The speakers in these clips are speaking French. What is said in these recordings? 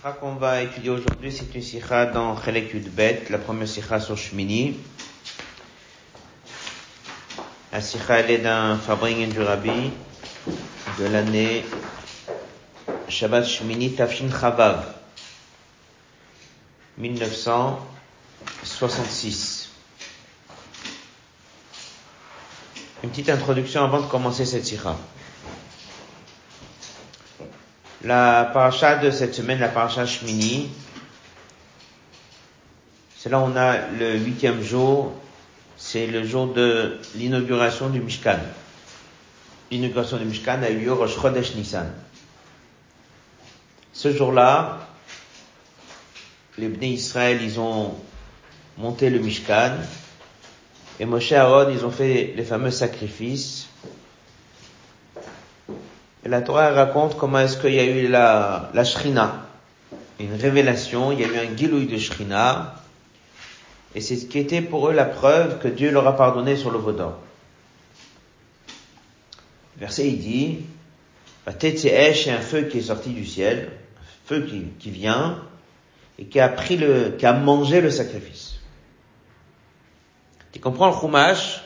sikha qu'on va étudier aujourd'hui, c'est une sikha dans Chelek Bet, la première sikha sur Shmini. La sikha, elle est d'un Fabringen du Rabbi de l'année Shabbat Shmini Tafshin Chavav, 1966. Une petite introduction avant de commencer cette sikha. La paracha de cette semaine, la paracha Shmini, c'est là on a le huitième jour, c'est le jour de l'inauguration du Mishkan. L'inauguration du Mishkan a eu lieu Rosh Chodesh Nissan. Ce jour-là, les Bnei Israël, ils ont monté le Mishkan, et Moshe Aaron, ils ont fait les fameux sacrifices, et la Torah raconte comment est-ce qu'il y a eu la, la Shrina, une révélation, il y a eu un gilouï de Shrina, et c'est ce qui était pour eux la preuve que Dieu leur a pardonné sur le Vaudan. Le verset il dit, c'est un feu qui est sorti du ciel, un feu qui, qui vient, et qui a pris le, qui a mangé le sacrifice. Tu comprends le chumash,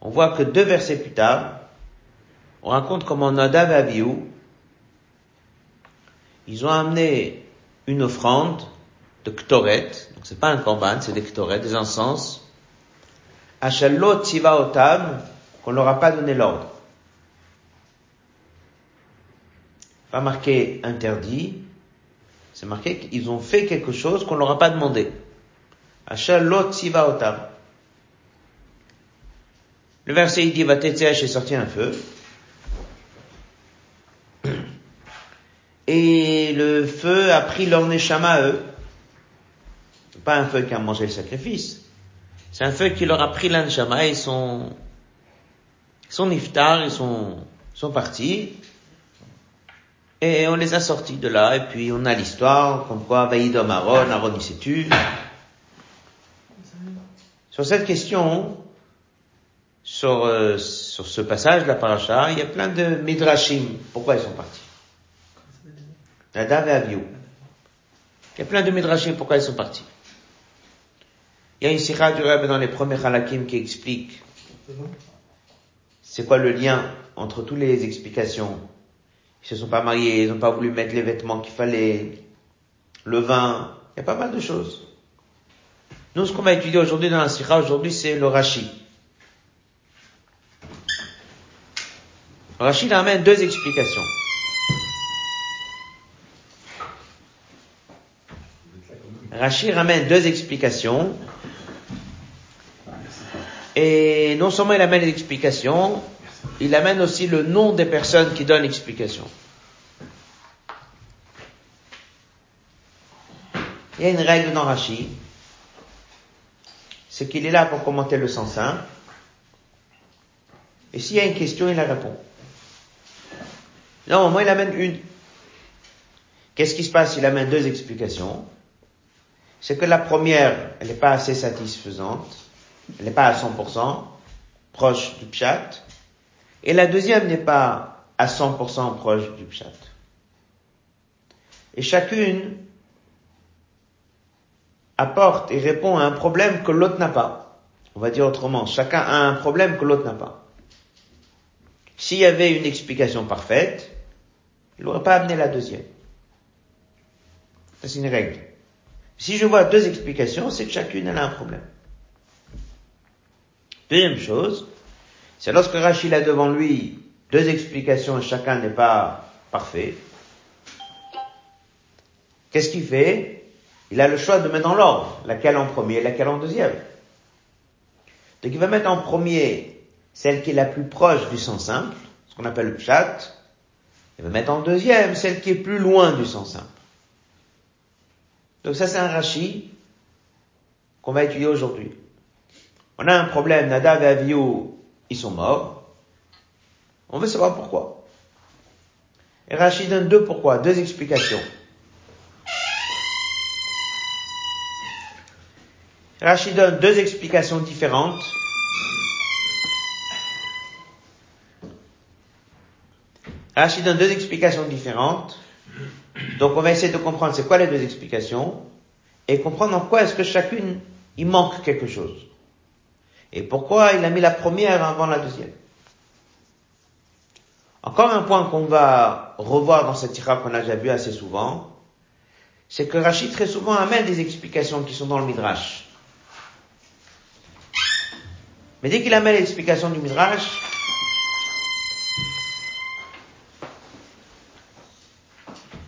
on voit que deux versets plus tard, on raconte comment Nadav et ils ont amené une offrande de ktoret, donc c'est pas un korban, c'est des ktoret, des encens, à Shalot Otam, qu'on leur a pas donné l'ordre. Pas marqué interdit, c'est marqué qu'ils ont fait quelque chose qu'on leur a pas demandé. À Shalot Otam. Le verset il dit, va est sorti un feu. Et le feu a pris leur neshama à eux. Pas un feu qui a mangé le sacrifice. C'est un feu qui leur a pris l'anshama, ils sont, ils sont niftar, ils sont, sont partis. Et on les a sortis de là, et puis on a l'histoire, comme quoi, Vaïdom Aaron, Aaron il s'est tué. Sur cette question, sur, euh, sur ce passage de la paracha, il y a plein de midrashim. Pourquoi ils sont partis? Nadav et Aviou. Il y a plein de midrashim pourquoi ils sont partis? Il y a une sikha du Rebbe dans les premiers halakim qui explique c'est quoi le lien entre toutes les explications. Ils se sont pas mariés, ils n'ont pas voulu mettre les vêtements qu'il fallait, le vin, il y a pas mal de choses. Nous, ce qu'on va étudier aujourd'hui dans la sikha, aujourd'hui, c'est le Rashi. Rashi amène deux explications. Rachid ramène deux explications. Et non seulement il amène l'explication, il amène aussi le nom des personnes qui donnent l'explication. Il y a une règle dans Rachid, c'est qu'il est là pour commenter le sens simple. Et s'il y a une question, il la répond. Non, au il amène une. Qu'est-ce qui se passe? Il amène deux explications c'est que la première, elle n'est pas assez satisfaisante, elle n'est pas à 100% proche du pshat, et la deuxième n'est pas à 100% proche du pshat. Et chacune apporte et répond à un problème que l'autre n'a pas. On va dire autrement, chacun a un problème que l'autre n'a pas. S'il y avait une explication parfaite, il n'aurait pas amené la deuxième. c'est une règle. Si je vois deux explications, c'est que chacune a un problème. Deuxième chose, c'est lorsque Rachid a devant lui deux explications et chacun n'est pas parfait. Qu'est-ce qu'il fait? Il a le choix de mettre dans l'ordre, laquelle en premier, laquelle en deuxième. Donc il va mettre en premier celle qui est la plus proche du sens simple, ce qu'on appelle le chat. Il va mettre en deuxième celle qui est plus loin du sens simple. Donc ça c'est un rachis qu'on va étudier aujourd'hui. On a un problème, Nadav et Aviou, ils sont morts. On veut savoir pourquoi. Et Rachid donne deux pourquoi, deux explications. Rachid donne deux explications différentes. Rachid donne deux explications différentes Donc on va essayer de comprendre c'est quoi les deux explications et comprendre en quoi est-ce que chacune il manque quelque chose. Et pourquoi il a mis la première avant la deuxième. Encore un point qu'on va revoir dans cette tirade qu'on a déjà vu assez souvent, c'est que Rachid très souvent amène des explications qui sont dans le Midrash. Mais dès qu'il amène l'explication du Midrash,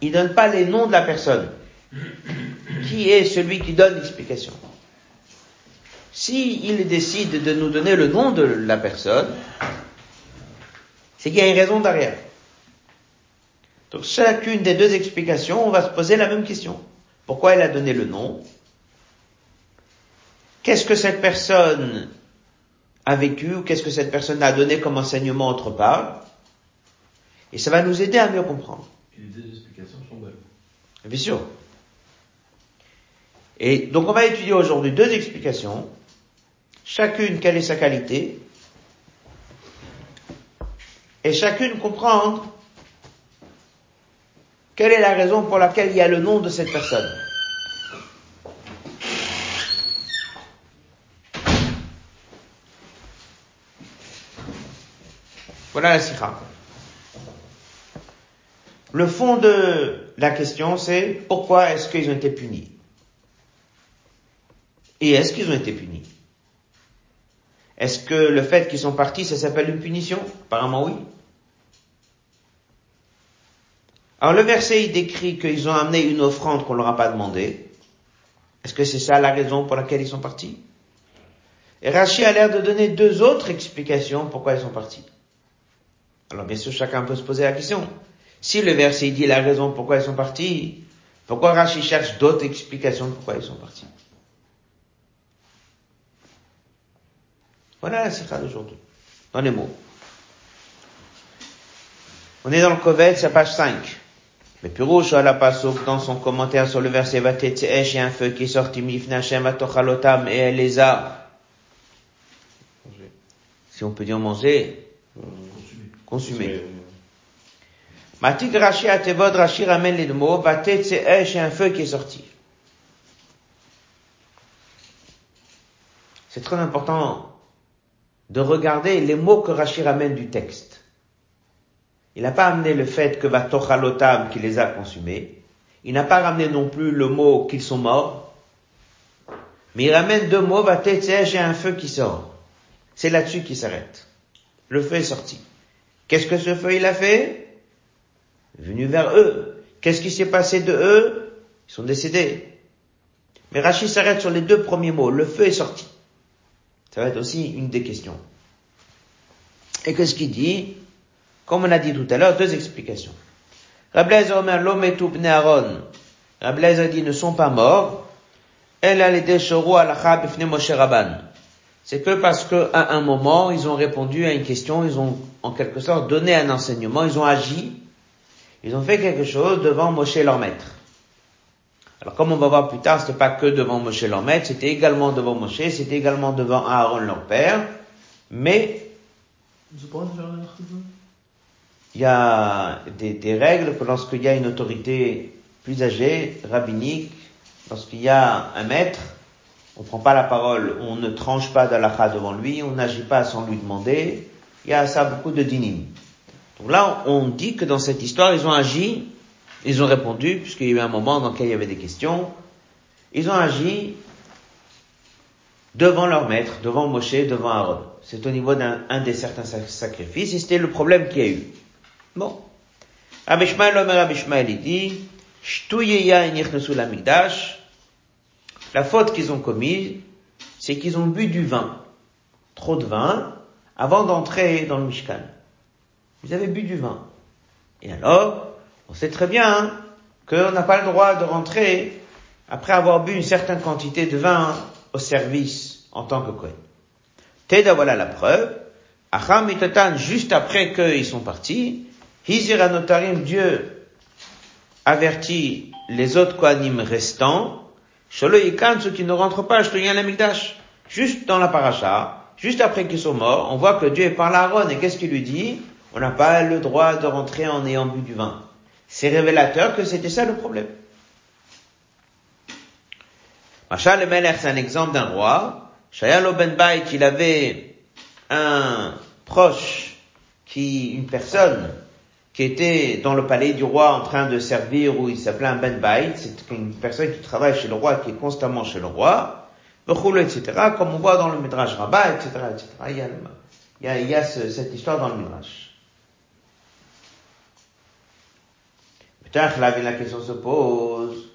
il donne pas les noms de la personne. Qui est celui qui donne l'explication Si il décide de nous donner le nom de la personne, c'est qu'il y a une raison derrière. Donc chacune des deux explications, on va se poser la même question. Pourquoi elle a donné le nom? Qu'est-ce que cette personne a vécu ou qu'est-ce que cette personne a donné comme enseignement autre part? Et ça va nous aider à mieux comprendre. Les deux explications sont bonnes. Bien sûr. Et donc on va étudier aujourd'hui deux explications, chacune quelle est sa qualité, et chacune comprendre quelle est la raison pour laquelle il y a le nom de cette personne. Voilà la sikha. Le fond de la question, c'est pourquoi est-ce qu'ils ont été punis? Et est-ce qu'ils ont été punis? Est-ce que le fait qu'ils sont partis, ça s'appelle une punition? Apparemment oui. Alors le verset, il décrit qu'ils ont amené une offrande qu'on leur a pas demandé. Est-ce que c'est ça la raison pour laquelle ils sont partis? Et Rachid a l'air de donner deux autres explications pourquoi ils sont partis. Alors bien sûr, chacun peut se poser la question. Si le verset dit la raison pourquoi ils sont partis, pourquoi Rachid cherche d'autres explications pourquoi ils sont partis? Voilà la sikha d'aujourd'hui, dans les mots. On est dans le Kovet, c'est page 5. Mais Pirouche à la Pasuk, dans son commentaire sur le verset Vatetseesh, il y a un feu qui est sorti mifnachem atochalotam et elle les a, si on peut dire manger, consumé. Matik Rashi Atevod Rashi ramène les deux mots, a un feu qui est sorti. C'est très important de regarder les mots que Rashi ramène du texte. Il n'a pas amené le fait que va tochalotam qui les a consumés. Il n'a pas ramené non plus le mot qu'ils sont morts. Mais il ramène deux mots, va j'ai un feu qui sort. C'est là-dessus qu'il s'arrête. Le feu est sorti. Qu'est-ce que ce feu il a fait? Venu vers eux. Qu'est-ce qui s'est passé de eux? Ils sont décédés. Mais Rachid s'arrête sur les deux premiers mots. Le feu est sorti. Ça va être aussi une des questions. Et qu'est-ce qu'il dit? Comme on a dit tout à l'heure, deux explications. Rablaise Omer bne Aaron. Rablaise a dit ne sont pas morts. Elle a les ifne Moshe Rabban. C'est que parce que à un moment, ils ont répondu à une question, ils ont en quelque sorte donné un enseignement, ils ont agi, ils ont fait quelque chose devant Moshe leur maître. Alors comme on va voir plus tard, c'était pas que devant Moshe leur maître, c'était également devant Moshe, c'était également devant Aaron leur père, mais il y a des, des règles que lorsqu'il y a une autorité plus âgée, rabbinique, lorsqu'il y a un maître, on ne prend pas la parole, on ne tranche pas d'alakha devant lui, on n'agit pas sans lui demander. Il y a ça beaucoup de dinim. Donc là, on dit que dans cette histoire, ils ont agi, ils ont répondu, puisqu'il y a eu un moment dans lequel il y avait des questions, ils ont agi devant leur maître, devant Moshe, devant Aaron. C'est au niveau d'un des certains sacrifices, et c'était le problème qu'il y a eu. Bon. Rabbi l'homme Rabbi il dit, la faute qu'ils ont commise, c'est qu'ils ont bu du vin, trop de vin, avant d'entrer dans le Mishkan. Vous avez bu du vin. Et alors, on sait très bien qu'on n'a pas le droit de rentrer après avoir bu une certaine quantité de vin au service en tant que Kohen. Teda, voilà la preuve. Acham juste après qu'ils sont partis, Hiziranotarim, Dieu avertit les autres Kohanim restants, Sholo ceux qui ne rentrent pas, l'amigdash. Juste dans la paracha, juste après qu'ils sont morts, on voit que Dieu parle à Aaron et qu'est-ce qu'il lui dit? On n'a pas le droit de rentrer en ayant bu du vin. c'est révélateur que c'était ça le problème. Machal le Melech, c'est un exemple d'un roi. Shayalo Ben Bait, il avait un proche qui, une personne qui était dans le palais du roi en train de servir où il s'appelait un Ben Bait. C'est une personne qui travaille chez le roi, qui est constamment chez le roi. etc. Comme on voit dans le Midrash Rabbah, etc., etc. Il y a, il y a, a cette histoire dans le Midrash. Peut-être là, la question se pose.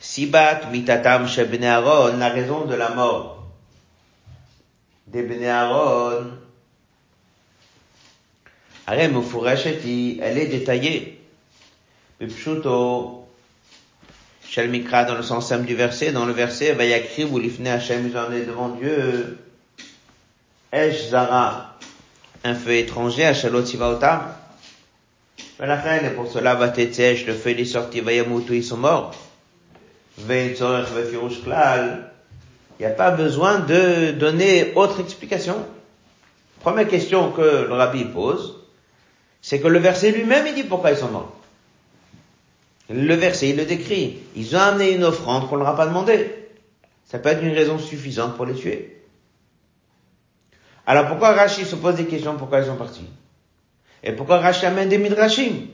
Sibat mitatam chez Aaron, la raison de la mort des Bnei Aaron. Elle est détaillée. Pipshuto, Shel Mikra dans le sens simple du verset, dans le verset, Vayakri j'en ai devant Dieu. Esh Zara, un feu étranger, Ashalot Sivaotam. Pour cela, va le feu Vayamutu, ils sont morts. Il n'y a pas besoin de donner autre explication. Première question que le rabbi pose, c'est que le verset lui-même, il dit pourquoi ils sont morts. Le verset, il le décrit. Ils ont amené une offrande qu'on leur a pas demandé. Ça peut être une raison suffisante pour les tuer. Alors pourquoi Rachid se pose des questions pourquoi ils sont partis? Et pourquoi Rashi amène des midrashim?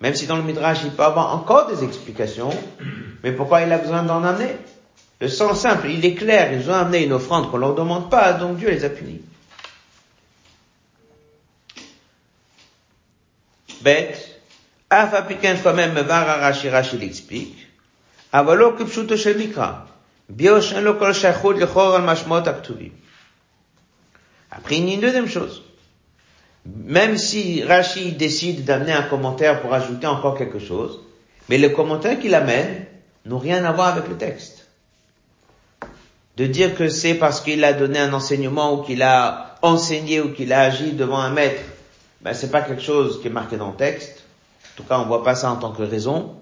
Même si dans le midrash, il peut avoir encore des explications, mais pourquoi il a besoin d'en amener? Le sens simple, il est clair, ils ont amené une offrande qu'on leur demande pas, donc Dieu les a punis. Bête, Afapiken quand même Vara Rashi Rashi l'explique, Avalo Kipshuto Shel Mikra, Bioshen Lo Kol Lechor Al Mashmot Aktuvim. Après, il y a une deuxième chose. Même si Rachid décide d'amener un commentaire pour ajouter encore quelque chose, mais le commentaire qu'il amène n'ont rien à voir avec le texte. De dire que c'est parce qu'il a donné un enseignement ou qu'il a enseigné ou qu'il a agi devant un maître, ben c'est pas quelque chose qui est marqué dans le texte. En tout cas, on voit pas ça en tant que raison.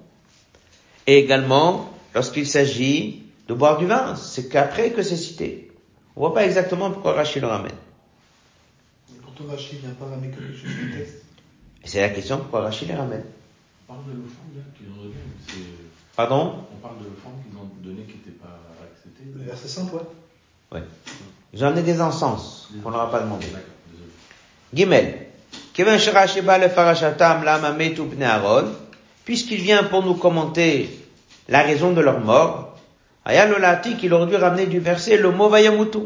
Et également, lorsqu'il s'agit de boire du vin, c'est qu'après que c'est cité. On voit pas exactement pourquoi Rachid le ramène. Pourtant, Rachid vient pas ramener quelque chose du texte. C'est la question pourquoi Rachid les ramène. On parle de l'offrande qu'ils ont donné. Pardon? On parle de l'offrande qu'ils ont donné qui n'était pas acceptée. Le verset simple, ouais. Ouais. Ils ont amené des encens qu'on leur a pas demandé. Gimel. Kevin Shirashiba le Farashatam Lama Metu Aaron, puisqu'il vient pour nous commenter la raison de leur mort, Ayalolati qu'il aurait dû ramener du verset le mot Vayamutu.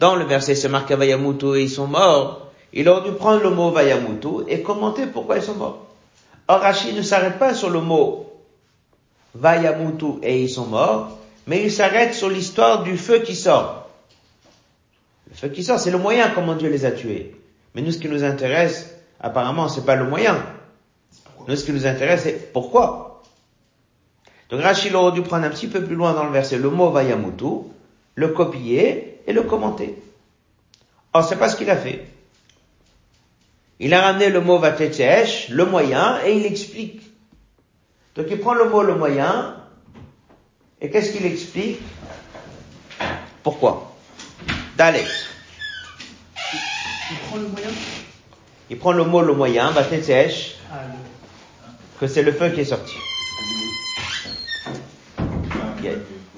Dans le verset, c'est marqué Vayamutu et ils sont morts. Il aurait dû prendre le mot Vayamutu et commenter pourquoi ils sont morts. Or, Rachid ne s'arrête pas sur le mot Vayamutu et ils sont morts, mais il s'arrête sur l'histoire du feu qui sort. Le feu qui sort, c'est le moyen comment Dieu les a tués. Mais nous, ce qui nous intéresse, apparemment, c'est pas le moyen. Nous, ce qui nous intéresse, c'est pourquoi. Donc Rachid aurait dû prendre un petit peu plus loin dans le verset le mot Vayamutu, le copier et le commenter. Or, c'est pas ce qu'il a fait. Il a ramené le mot vatetech, le moyen, et il explique. Donc il prend le mot le moyen, et qu'est-ce qu'il explique? Pourquoi? D'aller. Il prend le moyen? Il prend le mot le moyen, vatetech, ah, que c'est le feu qui est sorti.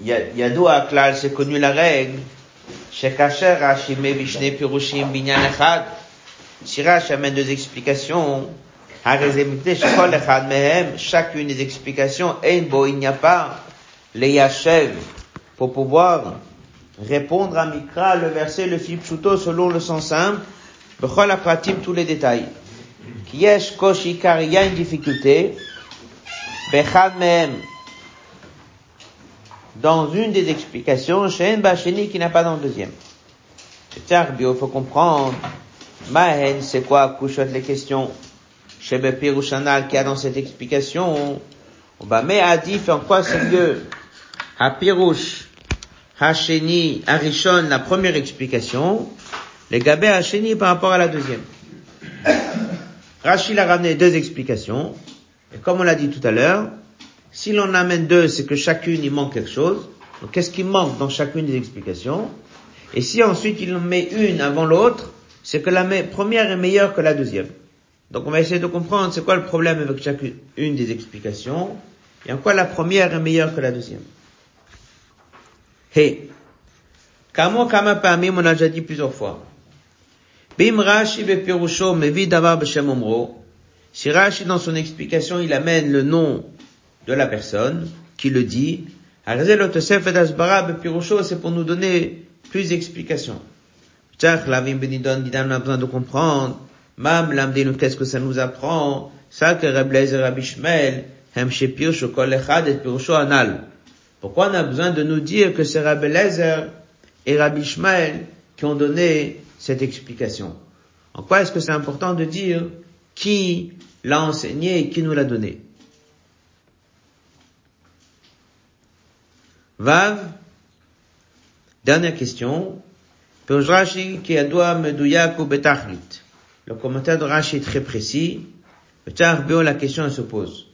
Il y a, il y a, c'est connu la règle Shekacher Rashi Vishne Pirushim Binyan Echad. Si Rashi amène deux explications, chacune des explications, Ein il n'y a pas, les Yashev, pour pouvoir répondre à Mikra, le verset, le Pshuto, selon le sens simple, Bechol Apratim, tous les détails. Kiesh Koshi, il y a une difficulté, Mehem, dans une des explications, Shen Bacheni qui n'a pas dans le deuxième. Il faut comprendre. Mahen, c'est quoi, Couchotte les questions? Shebe Pirushanal qui a dans cette explication. Bah, mais Adif, en quoi c'est mieux? Hapirush, Hacheni, Arishon, la première explication. Les Gabé Hacheni par rapport à la deuxième. Rachid a ramené deux explications. Et comme on l'a dit tout à l'heure, si l'on amène deux, c'est que chacune, il manque quelque chose. Donc, qu'est-ce qui manque dans chacune des explications? Et si ensuite il en met une avant l'autre, c'est que la première est meilleure que la deuxième. Donc on va essayer de comprendre c'est quoi le problème avec chacune des explications et en quoi la première est meilleure que la deuxième. Hey. Kamo kama parmi on a déjà dit plusieurs fois. Bim Rashi Pirusho mevi davar b'shem. Si Rashi dans son explication il amène le nom de la personne qui le dit, c'est pour nous donner plus d'explications. Benidon, on a besoin de comprendre. Mam lamdinu, qu'est-ce que ça nous apprend? Ça que Rabbi Shmuel, hem shepir shokol echad et pirusho anal. Pourquoi on a besoin de nous dire que c'est Rabbi et Rabbi Shmuel qui ont donné cette explication? En quoi est-ce que c'est important de dire qui l'a enseigné et qui nous l'a donné? Vav, dernière question. Rashi qui. Le commentaire de Rashi est très précis. la question se pose.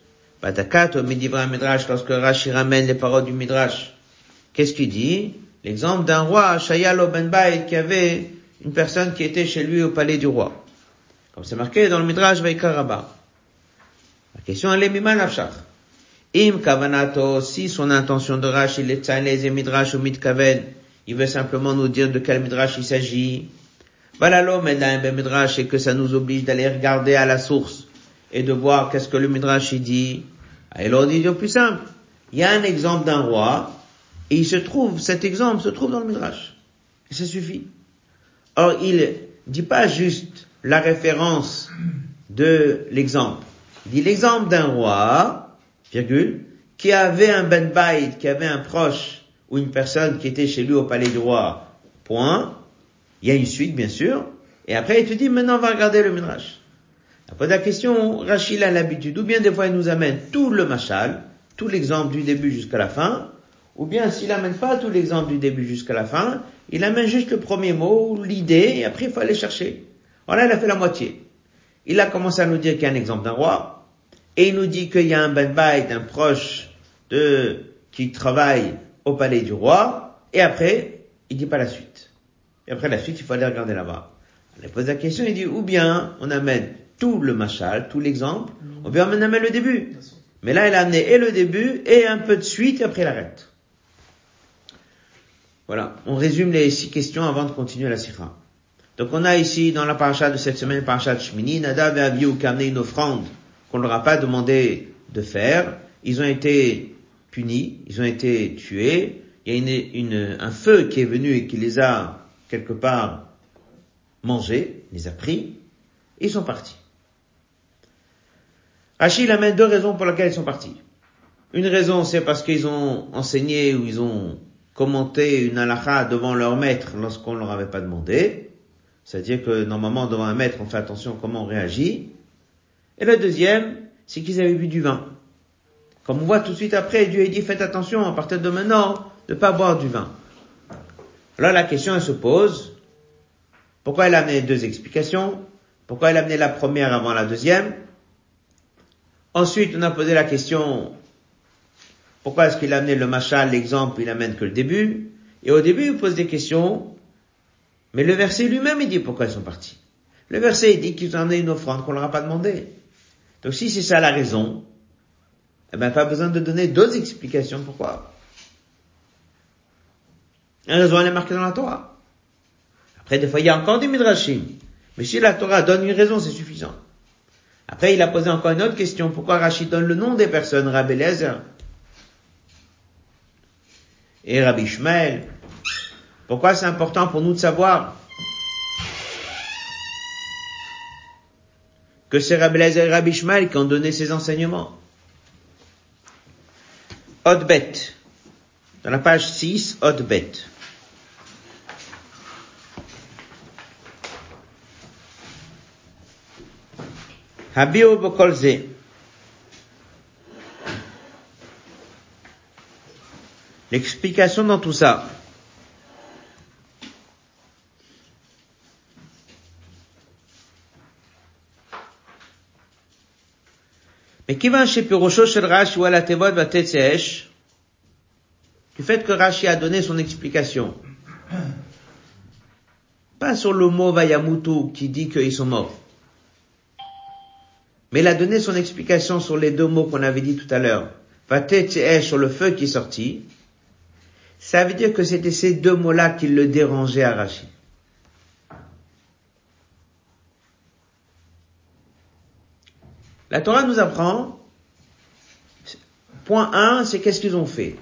Lorsque Rashi ramène les paroles du midrash, qu'est-ce qu'il dit? L'exemple d'un roi, Shayalo ben qui avait une personne qui était chez lui au palais du roi. Comme c'est marqué dans le midrash Vaikaraba. La question elle est afshach. Im kavanato, si son intention de Rashi, est les midrash ou mitkaven, il veut simplement nous dire de quel midrash il s'agit. Balalo ben midrash et que ça nous oblige d'aller regarder à la source et de voir qu'est-ce que le midrash il dit. Et on dit plus simple. Il y a un exemple d'un roi et il se trouve, cet exemple se trouve dans le midrash. Et ça suffit. Or, il dit pas juste la référence de l'exemple. Il dit l'exemple d'un roi, virgule, qui avait un ben qui avait un proche ou une personne qui était chez lui au palais du roi, point. Il y a une suite, bien sûr. Et après, il te dit, maintenant, on va regarder le Midrash. Après la question, Rachid a l'habitude, ou bien des fois il nous amène tout le machal, tout l'exemple du début jusqu'à la fin, ou bien s'il amène pas tout l'exemple du début jusqu'à la fin, il amène juste le premier mot, l'idée, et après il faut aller chercher. Voilà, il a fait la moitié. Il a commencé à nous dire qu'il y a un exemple d'un roi, et il nous dit qu'il y a un ben un proche de, qui travaille au palais du roi, et après, il dit pas la suite. Et après la suite, il faut aller regarder là-bas. Il pose la question, il dit, ou bien on amène tout le machal, tout l'exemple, ou bien on amène le début. Mais là, il a amené et le début, et un peu de suite, et après il arrête. Voilà. On résume les six questions avant de continuer la sira. Donc on a ici, dans la paracha de cette semaine, paracha de Shmini, Nadav et Abiou qui amené une offrande qu'on ne leur a pas demandé de faire. Ils ont été punis, ils ont été tués, il y a une, un feu qui est venu et qui les a quelque part mangés, les a pris, ils sont partis. Achille amène deux raisons pour lesquelles ils sont partis. Une raison, c'est parce qu'ils ont enseigné ou ils ont commenté une halakha devant leur maître lorsqu'on leur avait pas demandé. C'est-à-dire que normalement, devant un maître, on fait attention à comment on réagit. Et la deuxième, c'est qu'ils avaient bu du vin. Comme on voit tout de suite après, Dieu a dit faites attention à partir de maintenant de ne pas boire du vin. Alors la question elle se pose, pourquoi elle a amené deux explications? Pourquoi elle a amené la première avant la deuxième? Ensuite, on a posé la question, pourquoi est-ce qu'il a amené le machal, l'exemple, il amène que le début? Et au début, il pose des questions, mais le verset lui-même, il dit pourquoi ils sont partis. Le verset, il dit qu'ils ont amené une offrande qu'on leur a pas demandé. Donc si c'est ça la raison, eh ben, pas besoin de donner d'autres explications pourquoi? La raison, elle est marquée dans la Torah. Après, des fois, il y a encore des midrashim. Mais si la Torah donne une raison, c'est suffisant. Après, il a posé encore une autre question. Pourquoi Rachid donne le nom des personnes, Rabbi Lezer et Rabbi Shmuel Pourquoi c'est important pour nous de savoir que c'est Rabbi et Rabbi qui ont donné ces enseignements Odbet. Dans la page 6, Odbet. Habio Bokolze. L'explication dans tout ça. מכיוון שפירושו של רש"י הוא על התיבות ותצא אש, du fait que Rashi a donné son explication, pas sur le mot Vayamutu qui dit qu'ils sont morts, Mais il a donné son explication sur les deux mots qu'on avait dit tout à l'heure. Vatetche sur le feu qui est sorti. Ça veut dire que c'était ces deux mots-là qui le dérangeaient à Rachid. La Torah nous apprend, point 1, c'est qu'est-ce qu'ils ont fait.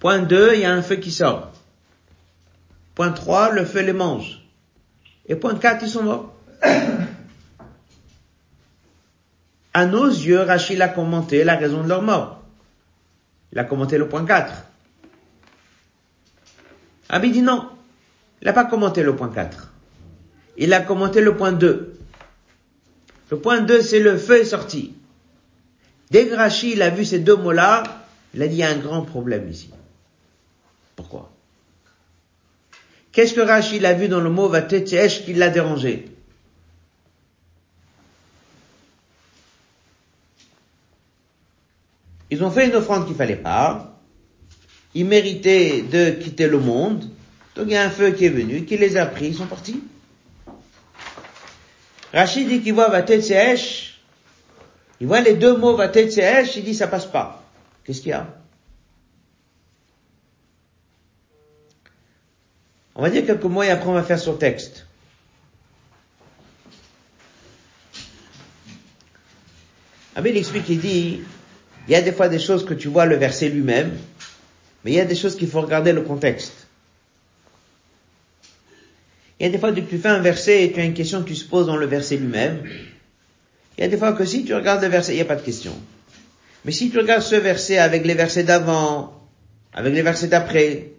Point 2, il y a un feu qui sort. Point 3, le feu les mange. Et point 4, ils sont morts. À nos yeux, Rachid a commenté la raison de leur mort. Il a commenté le point 4. Abi dit non. Il n'a pas commenté le point 4. Il a commenté le point 2. Le point 2, c'est le feu est sorti. Dès que Rachid a vu ces deux mots-là, il a dit il y a un grand problème ici. Pourquoi? Qu'est-ce que Rachid a vu dans le mot Vatetiesh qui l'a dérangé? Ils ont fait une offrande qu'il fallait pas. Ils méritaient de quitter le monde. Donc il y a un feu qui est venu, qui les a pris, ils sont partis. Rachid dit qu'il voit Vatetiesh. Il voit les deux mots Vatetiesh, il dit ça passe pas. Qu'est-ce qu'il y a? On va dire quelques mots et après on va faire son texte. Abel explique, il dit, il y a des fois des choses que tu vois le verset lui-même, mais il y a des choses qu'il faut regarder le contexte. Il y a des fois que tu fais un verset et tu as une question que tu se poses dans le verset lui-même. Il y a des fois que si tu regardes le verset, il n'y a pas de question. Mais si tu regardes ce verset avec les versets d'avant, avec les versets d'après,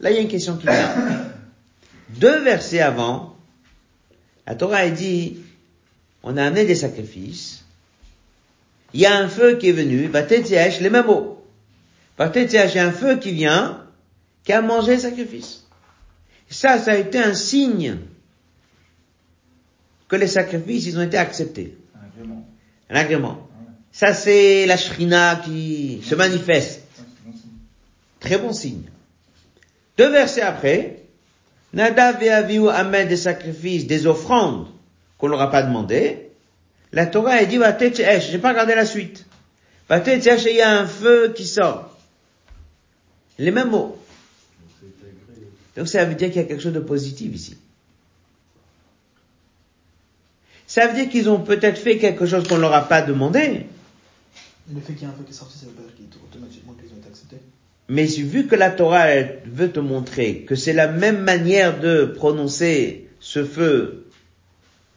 là il y a une question qui vient deux versets avant, la Torah a dit, on a amené des sacrifices, il y a un feu qui est venu, Vatetziach, les mêmes mots. Vatetziach, il y a un feu qui vient, qui a mangé le sacrifice. Ça, ça a été un signe que les sacrifices, ils ont été acceptés. Un agrément. Un agrément. Ça, c'est la shrina qui se manifeste. Très bon signe. Deux versets après, Nadav et Avihu amènent des sacrifices, des offrandes qu'on leur a pas demandé. La Torah a dit, Je j'ai pas regardé la suite. il y a un feu qui sort. Les mêmes mots. Donc ça veut dire qu'il y a quelque chose de positif ici. Ça veut dire qu'ils ont peut-être fait quelque chose qu'on leur a pas demandé. le fait qu'il y a un feu qui est sorti, ça veut pas dire automatiquement qu'ils ont été acceptés. Mais vu que la Torah veut te montrer que c'est la même manière de prononcer ce feu,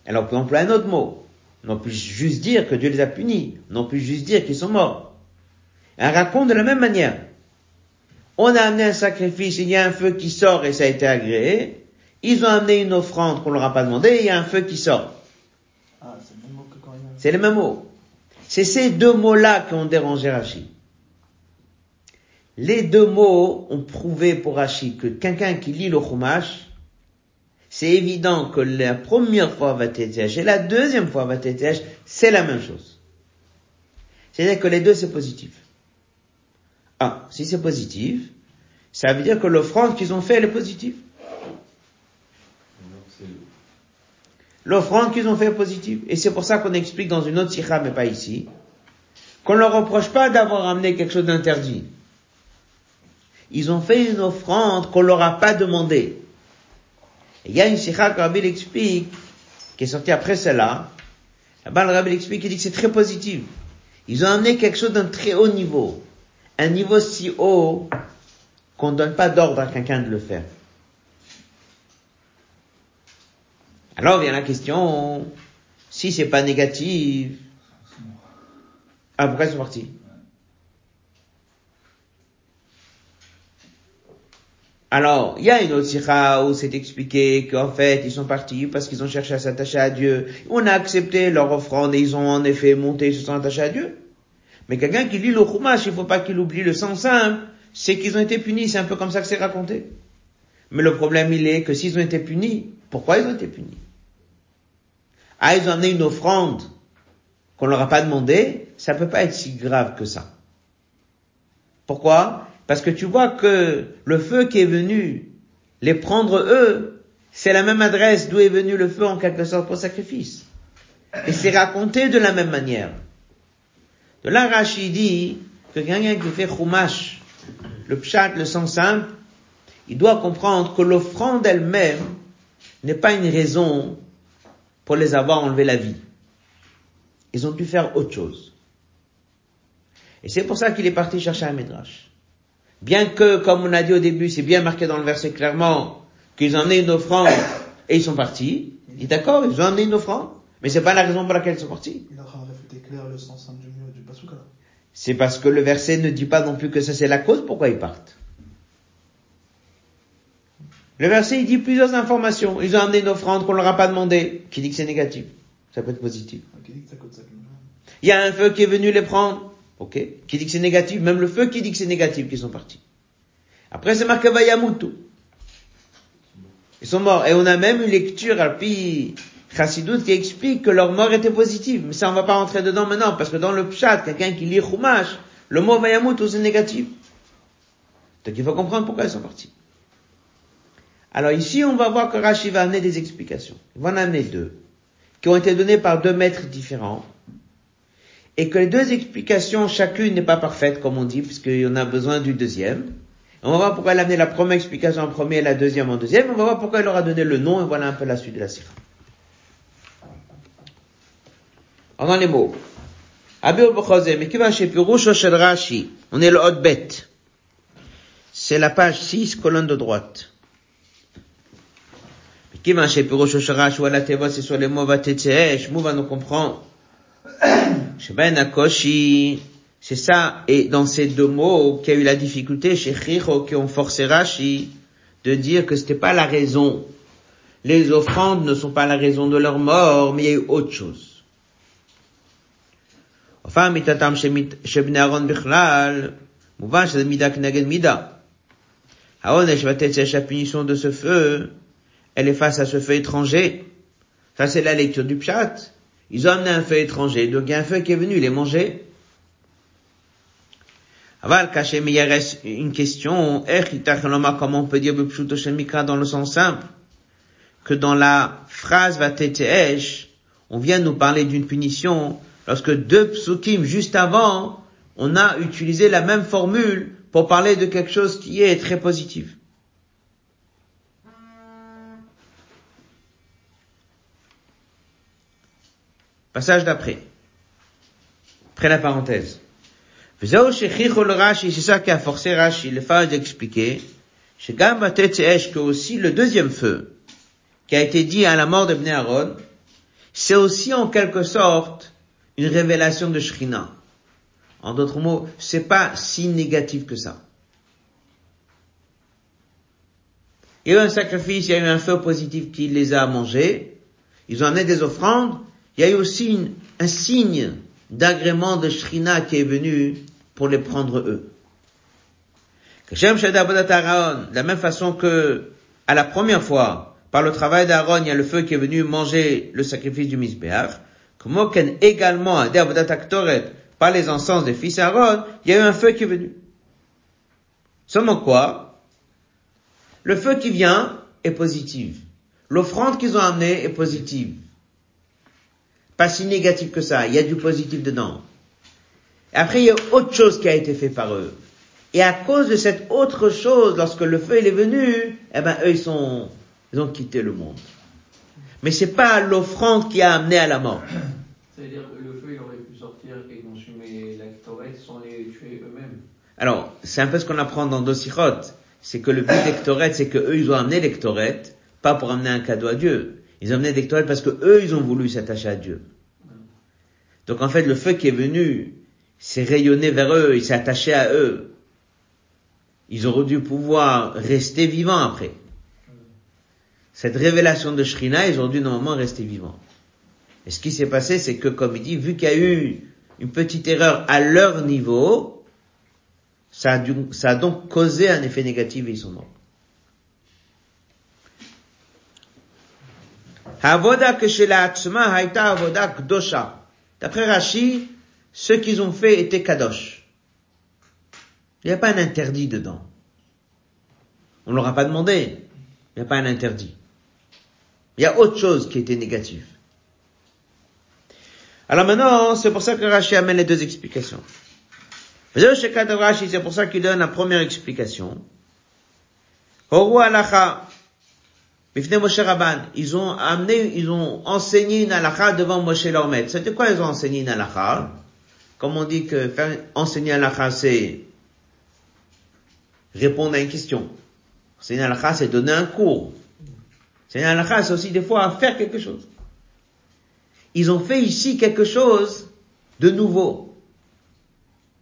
alors on peut employer un autre mot. On peut juste dire que Dieu les a punis. On peut juste dire qu'ils sont morts. Elle raconte de la même manière. On a amené un sacrifice, il y a un feu qui sort et ça a été agréé. Ils ont amené une offrande qu'on leur a pas demandé, il y a un feu qui sort. Ah, c'est le même mot que quand il C'est les mêmes mots. C'est ces deux mots-là qui ont dérangé Rachid. Les deux mots ont prouvé pour Rachid que quelqu'un qui lit le Chumash, c'est évident que la première fois va et la deuxième fois va c'est la même chose. C'est-à-dire que les deux c'est positif. Ah, si c'est positif, ça veut dire que l'offrande qu'ils ont fait, elle est positive. L'offrande qu'ils ont fait est positive. Et c'est pour ça qu'on explique dans une autre sikha, mais pas ici, qu'on ne leur reproche pas d'avoir amené quelque chose d'interdit. Ils ont fait une offrande qu'on leur a pas demandé. il y a une sikha que Rabbi explique, qui est sortie après celle-là. Là-bas, le Rabbi explique, il dit que c'est très positif. Ils ont amené quelque chose d'un très haut niveau. Un niveau si haut qu'on ne donne pas d'ordre à quelqu'un de le faire. Alors vient la question, si c'est pas négatif, ah pourquoi ils sont partis Alors, il y a une autre sikha où c'est expliqué qu'en fait, ils sont partis parce qu'ils ont cherché à s'attacher à Dieu. On a accepté leur offrande et ils ont en effet monté, ils se sont attachés à Dieu. Mais quelqu'un qui lit le Chumash, il faut pas qu'il oublie le sens simple, c'est qu'ils ont été punis, c'est un peu comme ça que c'est raconté. Mais le problème, il est que s'ils ont été punis, pourquoi ils ont été punis? Ah, ils ont amené une offrande qu'on leur a pas demandé, ça peut pas être si grave que ça. Pourquoi? Parce que tu vois que le feu qui est venu les prendre eux, c'est la même adresse d'où est venu le feu en quelque sorte pour sacrifice. et c'est raconté de la même manière. De là, Rashi dit que quelqu'un qui fait chumash, le pshat, le sens simple, il doit comprendre que l'offrande elle-même n'est pas une raison pour les avoir enlevé la vie. Ils ont dû faire autre chose. Et c'est pour ça qu'il est parti chercher un Midrash. Bien que, comme on a dit au début, c'est bien marqué dans le verset clairement qu'ils en aient une offrande et ils sont partis. Il dit d'accord, ils ont amené une offrande, mais c'est pas la raison pour laquelle ils sont partis. Le sens simple du, du. C'est parce que le verset ne dit pas non plus que ça c'est la cause pourquoi ils partent. Le verset il dit plusieurs informations. Ils ont amené une offrande qu'on leur a pas demandé, qui dit que c'est négatif. Ça peut être positif. Ok, ça coûte ça. Il y a un feu qui est venu les prendre. Ok. Qui dit que c'est négatif. Même le feu qui dit que c'est négatif qu'ils sont partis. Après c'est marqué Vayamutu. Ils sont morts. Et on a même une lecture à Pi Chassidut qui explique que leur mort était positive. Mais ça on va pas rentrer dedans maintenant parce que dans le Pshat, quelqu'un qui lit Chumash, le mot Vayamutu c'est négatif. Donc il faut comprendre pourquoi ils sont partis. Alors ici, on va voir que Rashi va amener des explications. Il va en amener deux, qui ont été données par deux maîtres différents, et que les deux explications, chacune n'est pas parfaite, comme on dit, en a besoin du deuxième. On va voir pourquoi elle a amené la première explication en premier et la deuxième en deuxième. On va voir pourquoi elle leur a donné le nom, et voilà un peu la suite de la sira. On a les mots. Abir Rashi? On est le hot bête. C'est la page 6, colonne de droite. Ou la teva, c'est sur les mots eh, nous C'est ça. Et dans ces deux mots, qu'il y a eu la difficulté chez Chiro, qui ont forcé Rashi de dire que c'était pas la raison. Les offrandes ne sont pas la raison de leur mort, mais il y a eu autre chose. enfin מיתתם של בני אהרון בכלל, מובן שזה מידה כנגד מידה. העונש ותצא la punition de ce feu, elle est face à ce feu étranger. Ça, c'est la lecture du pshat. Ils ont amené un feu étranger, donc il y a un feu qui est venu les manger. Aval caché, mais il reste une question. Comment on peut dire dans le sens simple? Que dans la phrase vateteesh, on vient nous parler d'une punition lorsque deux psukim juste avant, on a utilisé la même formule pour parler de quelque chose qui est très positif. Passage d'après. Après la parenthèse. C'est ça qui a forcé Rashi, le phare d'expliquer, que aussi le deuxième feu, qui a été dit à la mort de Bnei Aaron, c'est aussi en quelque sorte une révélation de Shrina. En d'autres mots, c'est pas si négatif que ça. Il y a eu un sacrifice, il y a eu un feu positif qui les a mangés, ils ont amené des offrandes, il y a eu aussi un signe d'agrément de Shrina qui est venu pour les prendre eux. De la même façon que, à la première fois, par le travail d'Aaron, il y a le feu qui est venu manger le sacrifice du Mizbeach, comme également, par les encens des fils d'Aaron, il y a eu un feu qui est venu. Seulement quoi? Le feu qui vient est positif. L'offrande qu'ils ont amenée est positive. Pas si négatif que ça. Il y a du positif dedans. Et après, il y a autre chose qui a été fait par eux. Et à cause de cette autre chose, lorsque le feu il est venu, eh ben, eux, ils sont, ils ont quitté le monde. Mais c'est pas l'offrande qui a amené à la mort. C'est-à-dire que le feu, il aurait pu sortir et consumer la sans les tuer eux-mêmes. Alors, c'est un peu ce qu'on apprend dans Dosichot. C'est que le but d'Ectoret, c'est que eux, ils ont amené l'Ectoret, pas pour amener un cadeau à Dieu. Ils ont amené des parce que eux, ils ont voulu s'attacher à Dieu. Donc en fait, le feu qui est venu s'est rayonné vers eux, il s'est attaché à eux. Ils auraient dû pouvoir rester vivants après. Cette révélation de Shrina, ils ont dû normalement rester vivants. Et ce qui s'est passé, c'est que, comme il dit, vu qu'il y a eu une petite erreur à leur niveau, ça a, donc causé un effet négatif et ils sont morts. D'après Rashi, ce qu'ils ont fait était kadosh. Il n'y a pas un interdit dedans. On ne leur a pas demandé. Il n'y a pas un interdit. Il y a autre chose qui était négatif. Alors maintenant, c'est pour ça que Rashi amène les deux explications. C'est pour ça qu'il donne la première explication. Ils ont amené, ils ont enseigné une halakha devant Moshe leur. C'était quoi ils ont enseigné une halakha? Comme on dit que faire enseigner halakha, c'est répondre à une question. Enseigner halakha, c'est donner un cours. Enseigner halakha, c'est aussi des fois faire quelque chose. Ils ont fait ici quelque chose de nouveau.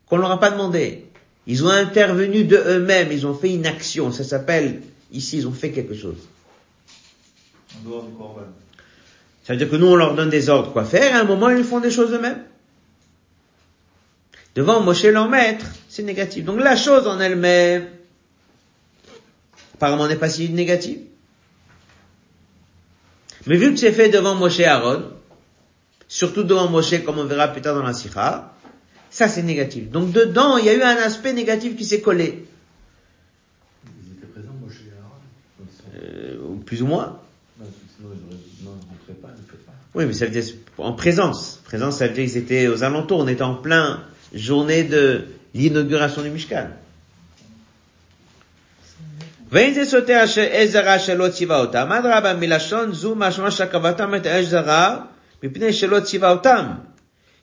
Qu'on leur a pas demandé. Ils ont intervenu de eux-mêmes, ils ont fait une action. Ça s'appelle, ici, ils ont fait quelque chose. En dehors du corban. Ça veut dire que nous, on leur donne des ordres quoi faire, et à un moment, ils font des choses eux-mêmes. Devant Moshe, leur maître, c'est négatif. Donc la chose en elle-même, apparemment, n'est pas si négative. Mais vu que c'est fait devant Moshe Aaron, surtout devant Moshe, comme on verra plus tard dans la Sikha, ça c'est négatif. Donc dedans, il y a eu un aspect négatif qui s'est collé. Ils étaient présents, moi, chez Aaron. Donc, c'est- Euh, ou plus ou moins. Non, sinon, ils auraient dit, non, ne rentrez pas, ne faites pas. Oui, mais ça veut dire en présence. Présence, ça veut dire qu'ils étaient aux alentours. On était en plein journée de l'inauguration du Mishkan. ואין זה סותר אש זרה שלא ציווה אותם, אדרבה מלשון זו משמע שהקרבתם את האש זרה, מפני שלא ציווה אותם.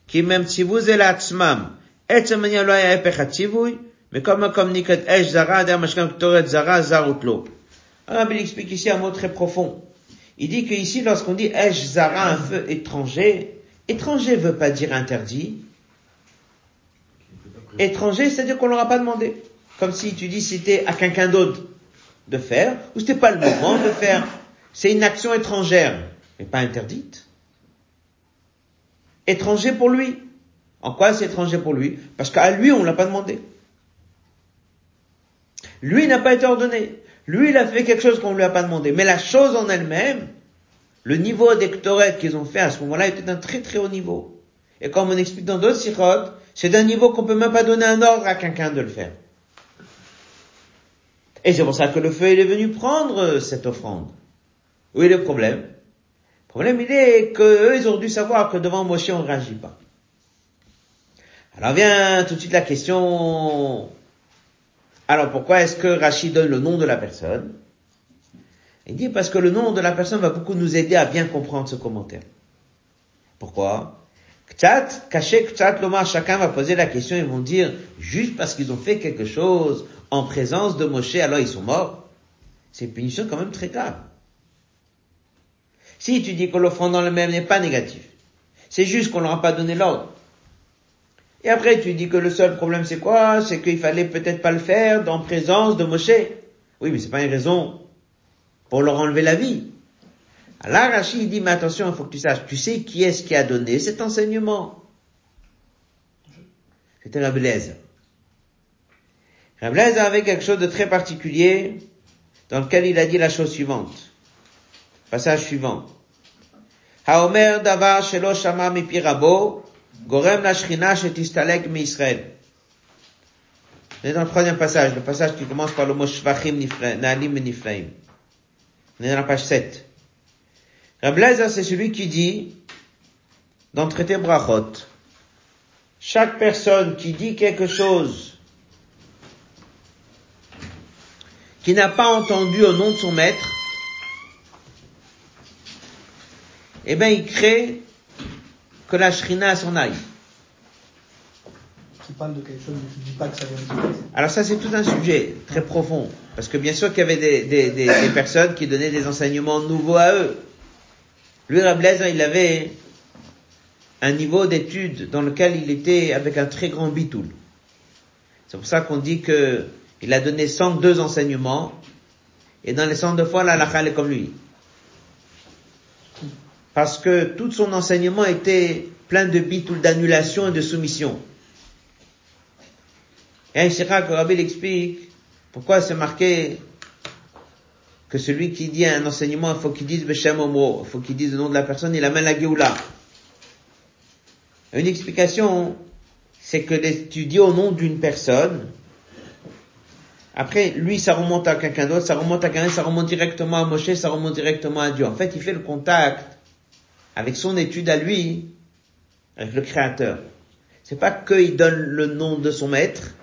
כי אם הם ציוו זה לעצמם, עצם העניין לא היה הפך הציווי, מכל מקום נקראת אש זרה, דעה משכן קטורת זרה, זרות לו. Alors, il explique ici un mot très profond. Il dit que ici, lorsqu'on dit Esh Zara, un feu étranger, étranger veut pas dire interdit. Étranger, c'est-à-dire qu'on leur a pas demandé. Comme si tu dis c'était à quelqu'un d'autre de faire, ou c'était pas le moment de faire. C'est une action étrangère, mais pas interdite. Étranger pour lui. En quoi c'est étranger pour lui? Parce qu'à lui, on l'a pas demandé. Lui n'a pas été ordonné. Lui, il a fait quelque chose qu'on ne lui a pas demandé. Mais la chose en elle-même, le niveau d'ectorette qu'ils ont fait à ce moment-là était d'un très très haut niveau. Et comme on explique dans d'autres sirotes, c'est d'un niveau qu'on peut même pas donner un ordre à quelqu'un de le faire. Et c'est pour ça que le feu il est venu prendre cette offrande. Où est le problème? Problème il est qu'eux ils ont dû savoir que devant Moshe on ne réagit pas. Alors vient tout de suite la question, alors pourquoi est-ce que Rachid donne le nom de la personne? Il dit parce que le nom de la personne va beaucoup nous aider à bien comprendre ce commentaire. Pourquoi? Ktat, caché Ktat Lomar, chacun va poser la question, ils vont dire, juste parce qu'ils ont fait quelque chose en présence de Moshe, alors ils sont morts? C'est une punition quand même très grave. Si tu dis que l'offrande en elle-même n'est pas négative, c'est juste qu'on leur a pas donné l'ordre. Et après, tu dis que le seul problème, c'est quoi? C'est qu'il fallait peut-être pas le faire en présence de Moshe. Oui, mais c'est pas une raison pour leur enlever la vie. Alors Rachid dit, mais attention, il faut que tu saches, tu sais qui est-ce qui a donné cet enseignement? C'était. Rabbi Eliezer avait quelque chose de très particulier dans lequel il a dit la chose suivante. Passage suivant. Haomer davar shelo shama mipi rabo, gorem la shrina shetistalek mi Israël. On est dans le troisième passage, le passage qui commence par le mot shvachim na'alim nifraim. On est dans la page 7. Rabbi Eliezer, c'est celui qui dit, dans traité Brachot, chaque personne qui dit quelque chose qui n'a pas entendu au nom de son maître, eh ben, il crée que la shrina s'en aille. Qui parle de quelque chose, mais tu dis pas que ça vient de Dieu. Alors ça, c'est tout un sujet très profond. Parce que bien sûr qu'il y avait des, des, des, des personnes qui donnaient des enseignements nouveaux à eux. Lui, Rabbi Eliezer, il avait un niveau d'étude dans lequel il était avec un très grand bitoul. C'est pour ça qu'on dit que il a donné 102 enseignements, et dans les 102 fois, la halakha, est comme lui. Parce que tout son enseignement était plein de bitoul, d'annulation et de soumission. Et que Rabbi l'explique pourquoi c'est marqué que celui qui dit un enseignement, il faut qu'il dise Beshem Omo, il faut qu'il dise le nom de la personne, il amène la Géoula. Une explication, c'est que dis au nom d'une personne, après, lui, ça remonte à quelqu'un d'autre, ça remonte à quelqu'un, ça remonte directement à Moshe, ça remonte directement à Dieu. En fait, il fait le contact avec son étude à lui, avec le créateur. C'est pas qu'il donne le nom de son maître,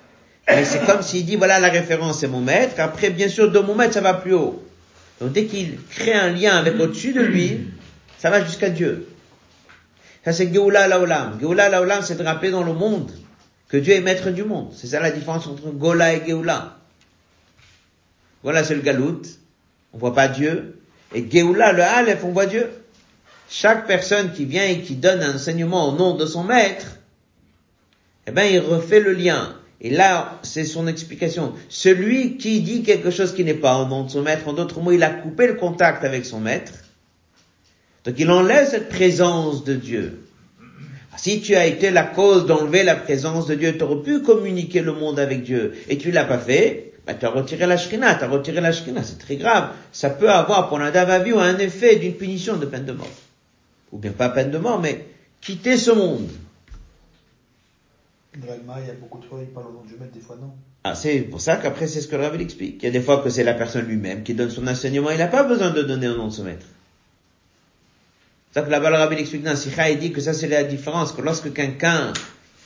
mais c'est comme s'il dit, voilà la référence, c'est mon maître. Après, bien sûr, de mon maître, ça va plus haut. Donc dès qu'il crée un lien avec au-dessus de lui, ça va jusqu'à Dieu. Ça c'est Geoula Laolam. Geoula Laolam, c'est de rappeler dans le monde que Dieu est maître du monde. C'est ça la différence entre Gola et Geoula. Voilà, c'est le galout. On voit pas Dieu. Et Geoula, le Aleph, on voit Dieu. Chaque personne qui vient et qui donne un enseignement au nom de son maître, eh ben, il refait le lien. Et là, c'est son explication. Celui qui dit quelque chose qui n'est pas au nom de son maître, en d'autres mots, il a coupé le contact avec son maître. Donc il enlève cette présence de Dieu. Si tu as été la cause d'enlever la présence de Dieu, tu aurais pu communiquer le monde avec Dieu, et tu l'as pas fait, bah, tu as retiré la shrina, tu as retiré la shrina, c'est très grave. Ça peut avoir pour un davavi un effet d'une punition de peine de mort. Ou bien pas peine de mort, mais quitter ce monde. Dans l'Alma, il y a beaucoup de fois, il parle au nom de Dieu, mais des fois non. Ah, c'est pour ça qu'après, c'est ce que le Rabbi explique. Il y a des fois que c'est la personne lui-même qui donne son enseignement, il n'a pas besoin de donner au nom de son maître. C'est ça que là-bas, le Rabbi explique dans Sikha, il dit que ça, c'est la différence, que lorsque quelqu'un,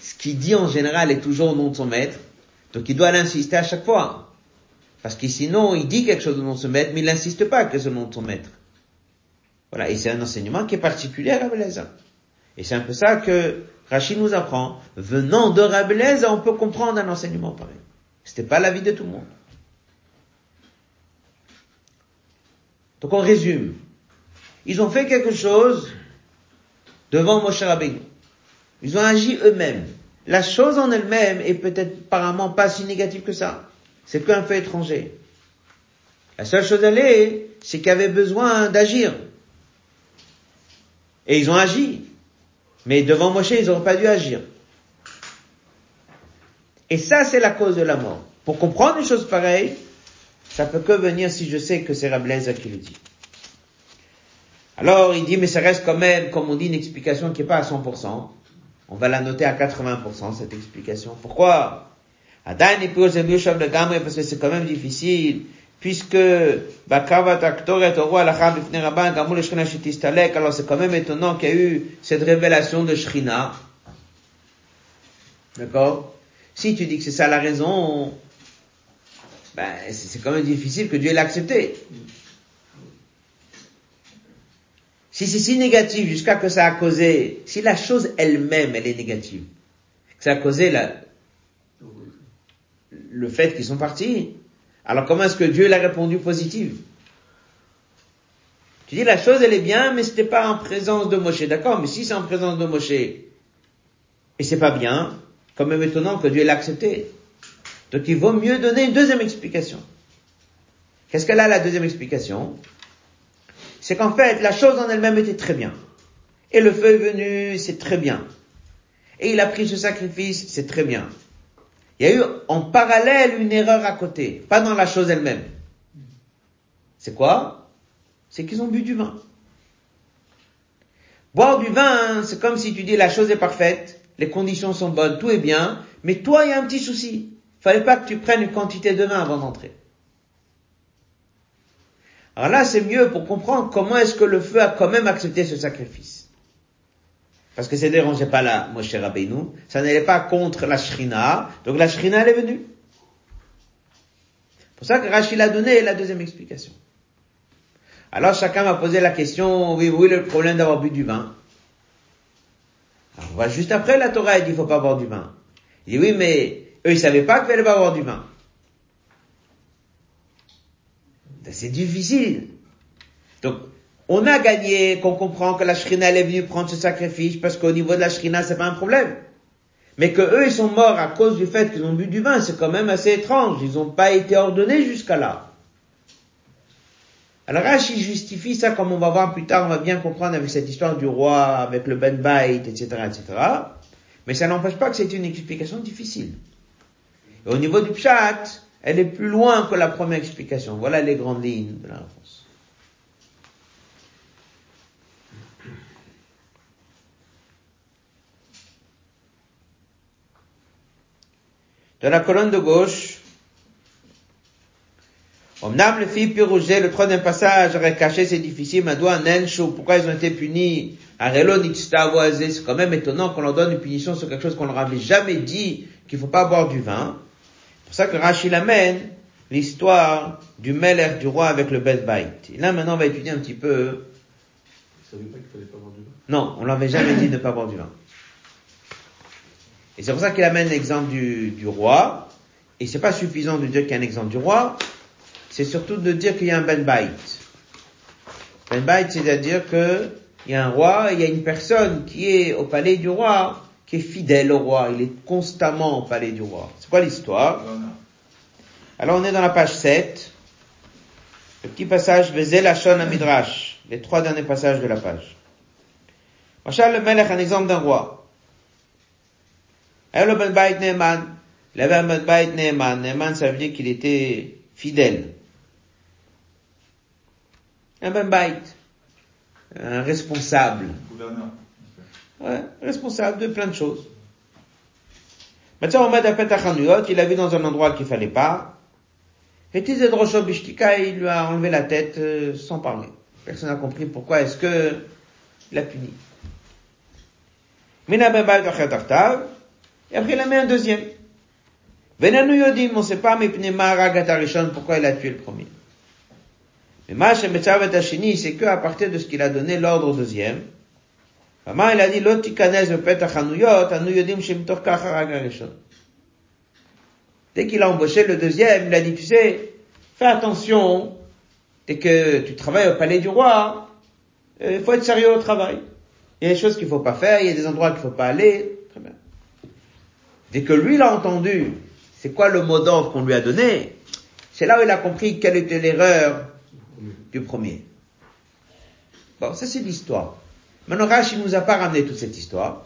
ce qu'il dit en général est toujours au nom de son maître, donc il doit l'insister à chaque fois. Parce que sinon, il dit quelque chose au nom de son maître, mais il n'insiste pas que c'est au nom de son maître. Voilà, et c'est un enseignement qui est particulier à Rabbi Et c'est un peu ça que Rachid nous apprend, venant de Rabbi on peut comprendre un enseignement pareil. C'était pas l'avis de tout le monde. Donc on résume. Ils ont fait quelque chose devant Moshe Rabbeinu. Ils ont agi eux-mêmes. La chose en elle-même est peut-être apparemment pas si négative que ça. C'est qu'un fait étranger. La seule chose elle est, c'est qu'il avait besoin d'agir. Et ils ont agi. Mais devant Moshe, ils n'auraient pas dû agir. Et ça, c'est la cause de la mort. Pour comprendre une chose pareille, ça peut que venir si je sais que c'est Rablaise qui le dit. Alors, il dit, mais ça reste quand même, comme on dit, une explication qui n'est pas à 100%. On va la noter à 80%, cette explication. Pourquoi? Parce que c'est quand même difficile puisque alors c'est quand même étonnant qu'il y a eu cette révélation de Shrina. D'accord? Si tu dis que c'est ça la raison, ben, c'est quand même difficile que Dieu l'ait accepté. Si c'est si négatif jusqu'à que ça a causé, si la chose elle-même, elle est négative, que ça a causé la, le fait qu'ils sont partis, alors comment est-ce que Dieu l'a répondu positive? Tu dis la chose elle est bien, mais c'était pas en présence de Moshe, d'accord Mais si c'est en présence de Moshe et c'est pas bien, quand même étonnant que Dieu l'ait accepté. Donc il vaut mieux donner une deuxième explication. Qu'est-ce qu'elle a la deuxième explication? C'est qu'en fait la chose en elle-même était très bien. Et le feu est venu, c'est très bien. Et il a pris ce sacrifice, c'est très bien. Il y a eu en parallèle une erreur à côté, pas dans la chose elle-même. C'est quoi? C'est qu'ils ont bu du vin. Boire du vin, c'est comme si tu dis la chose est parfaite, les conditions sont bonnes, tout est bien, mais toi, il y a un petit souci. Fallait pas que tu prennes une quantité de vin avant d'entrer. Alors là, c'est mieux pour comprendre comment est-ce que le feu a quand même accepté ce sacrifice. Parce que ça ne dérangeait pas la Moshe Rabbeinu, ça n'allait pas contre la Shrina, donc la Shrina elle est venue. C'est pour ça que Rachid a donné la deuxième explication. Alors chacun va poser la question, oui, oui, le problème d'avoir bu du vin. On va juste après la Torah, il dit, il faut pas boire du vin. Il dit, oui, mais eux, ils savaient pas qu'il fallait pas boire du vin. C'est difficile. Donc, on a gagné qu'on comprend que la Shrina est venue prendre ce sacrifice parce qu'au niveau de la Shrina, c'est pas un problème. Mais que eux, ils sont morts à cause du fait qu'ils ont bu du vin, c'est quand même assez étrange. Ils n'ont pas été ordonnés jusqu'à là. Alors Rashi justifie ça comme on va voir plus tard, on va bien comprendre avec cette histoire du roi, avec le Ben Bait, etc., etc. Mais ça n'empêche pas que c'est une explication difficile. Au niveau du Pshat, elle est plus loin que la première explication. Voilà les grandes lignes de la réponse. Dans la colonne de gauche, Omnam le fit pirouger, le troisième passage aurait caché c'est difficile, Madoua Nenshu, pourquoi ils ont été punis? Arelo c'est quand même étonnant qu'on leur donne une punition sur quelque chose qu'on leur avait jamais dit qu'il faut pas boire du vin. C'est pour ça que Rachid l'amène l'histoire du Meller, du roi avec le Beth. Et là maintenant on va étudier un petit peu, Ils savaient pas qu'il fallait pas boire du vin? non, on l'avait jamais dit de ne pas boire du vin. Et c'est pour ça qu'il amène l'exemple du, du roi. Et c'est pas suffisant de dire qu'il y a un exemple du roi. C'est surtout de dire qu'il y a un Ben Bait. Ben Bait, c'est-à-dire que il y a un roi, et il y a une personne qui est au palais du roi, qui est fidèle au roi. Il est constamment au palais du roi. C'est quoi l'histoire? Alors on est dans la page 7. Le petit passage, Vezel Hashon Midrash. Les trois derniers passages de la page. Machal le Melech, un exemple d'un roi. Alors le Ben Bait Neeman. Il avait un Ben Bait Neeman. Neeman, ça veut dire qu'il était fidèle. Un Ben Bait. Un responsable. Gouverneur. Ouais, responsable de plein de choses. Maintenant, Omad Apet Achanuyot, il a vu dans un endroit qu'il fallait pas. Et Bishtika, il lui a enlevé la tête euh, sans parler. Personne n'a compris pourquoi est-ce que il a puni. Et après, il a mis un deuxième. Venanu Yodim, on sait pas, mais pourquoi il a tué le premier? Mais Mash Metzavet Hashini, c'est que à partir de ce qu'il a donné l'ordre au deuxième. Maman, il a dit, Lotikanez le Petach Hanuyot, Anu Yodim Hagarishon. Dès qu'il a embauché le deuxième, il a dit, tu sais, fais attention, dès que tu travailles au palais du roi, il faut être sérieux au travail. Il y a des choses qu'il faut pas faire, il y a des endroits qu'il faut pas aller. Dès que lui l'a entendu, c'est quoi le mot d'ordre qu'on lui a donné, c'est là où il a compris quelle était l'erreur du premier. Bon, ça c'est l'histoire. Maintenant, Rashi nous a pas ramené toute cette histoire,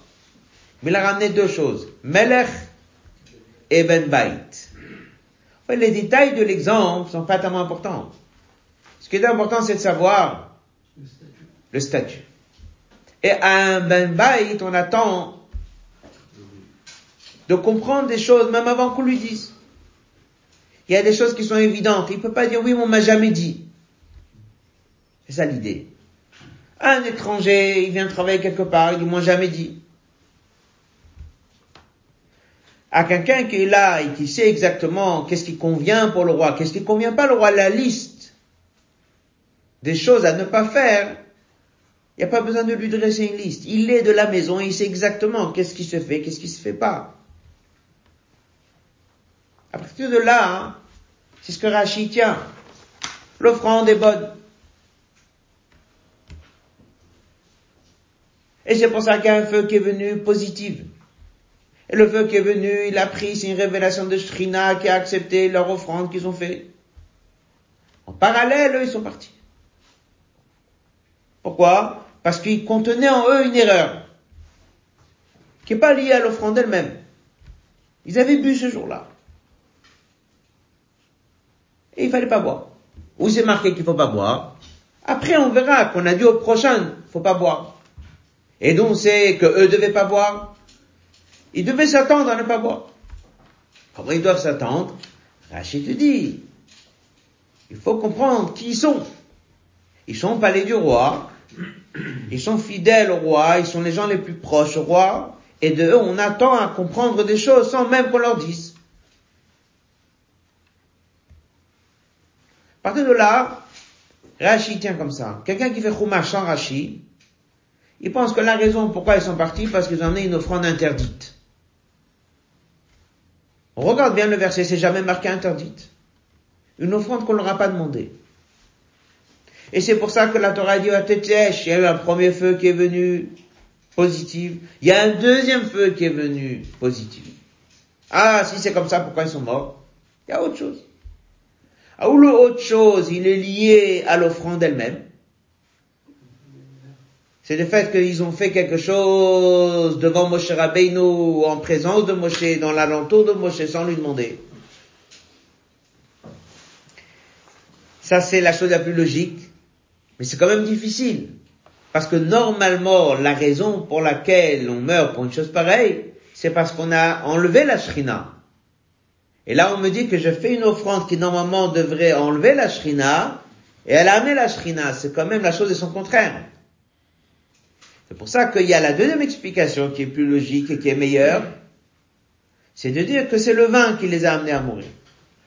mais il a ramené deux choses. Melech et Ben Bait. Les détails de l'exemple sont pas tellement importants. Ce qui est important, c'est de savoir Le statut. le statut. Et à un Ben Bait, on attend de comprendre des choses même avant qu'on lui dise. Il y a des choses qui sont évidentes. Il peut pas dire oui, mais on m'a jamais dit. C'est ça l'idée. Un étranger, il vient travailler quelque part, il dit, moi jamais dit. À quelqu'un qui est là et qui sait exactement qu'est-ce qui convient pour le roi, qu'est-ce qui convient pas le roi, la liste des choses à ne pas faire, il n'y a pas besoin de lui dresser une liste. Il est de la maison, il sait exactement qu'est-ce qui se fait, qu'est-ce qui se fait pas. À partir de là, hein, c'est ce que Rachid tient. L'offrande est bonne. Et c'est pour ça qu'il y a un feu qui est venu positif. Et le feu qui est venu, il a pris, c'est une révélation de Shrina qui a accepté leur offrande qu'ils ont fait. En parallèle, eux, ils sont partis. Pourquoi? Parce qu'ils contenaient en eux une erreur qui n'est pas liée à l'offrande elle-même. Ils avaient bu ce jour-là. Et il fallait pas boire. Ou c'est marqué qu'il faut pas boire. Après, on verra qu'on a dit au prochain, faut pas boire. Et donc, c'est que eux devaient pas boire. Ils devaient s'attendre à ne pas boire. Comment ils doivent s'attendre? Rachid te dit, il faut comprendre qui ils sont. Ils sont au palais du roi, ils sont fidèles au roi, ils sont les gens les plus proches au roi, et de eux, on attend à comprendre des choses sans même qu'on leur dise. À partir de là, Rachid tient comme ça. Quelqu'un qui fait Chumash sans Rachid, il pense que la raison pourquoi ils sont partis, parce qu'ils ont une offrande interdite. Regarde bien le verset, c'est jamais marqué interdite. Une offrande qu'on leur a pas demandé. Et c'est pour ça que la Torah dit à Tétèche, il y a eu un premier feu qui est venu positif, il y a un deuxième feu qui est venu positif. Ah, si c'est comme ça, pourquoi ils sont morts? Il y a autre chose. Ah, ou le autre chose, il est lié à l'offrande elle-même. C'est le fait qu'ils ont fait quelque chose devant Moshe Rabbeinu, en présence de Moshe, dans l'alentour de Moshe, sans lui demander. Ça, c'est la chose la plus logique. Mais c'est quand même difficile. Parce que normalement, la raison pour laquelle on meurt pour une chose pareille, c'est parce qu'on a enlevé la shrina. Et là, on me dit que je fais une offrande qui normalement devrait enlever la shrina, et elle a amené la shrina. C'est quand même la chose de son contraire. C'est pour ça qu'il y a la deuxième explication qui est plus logique et qui est meilleure. C'est de dire que c'est le vin qui les a amenés à mourir.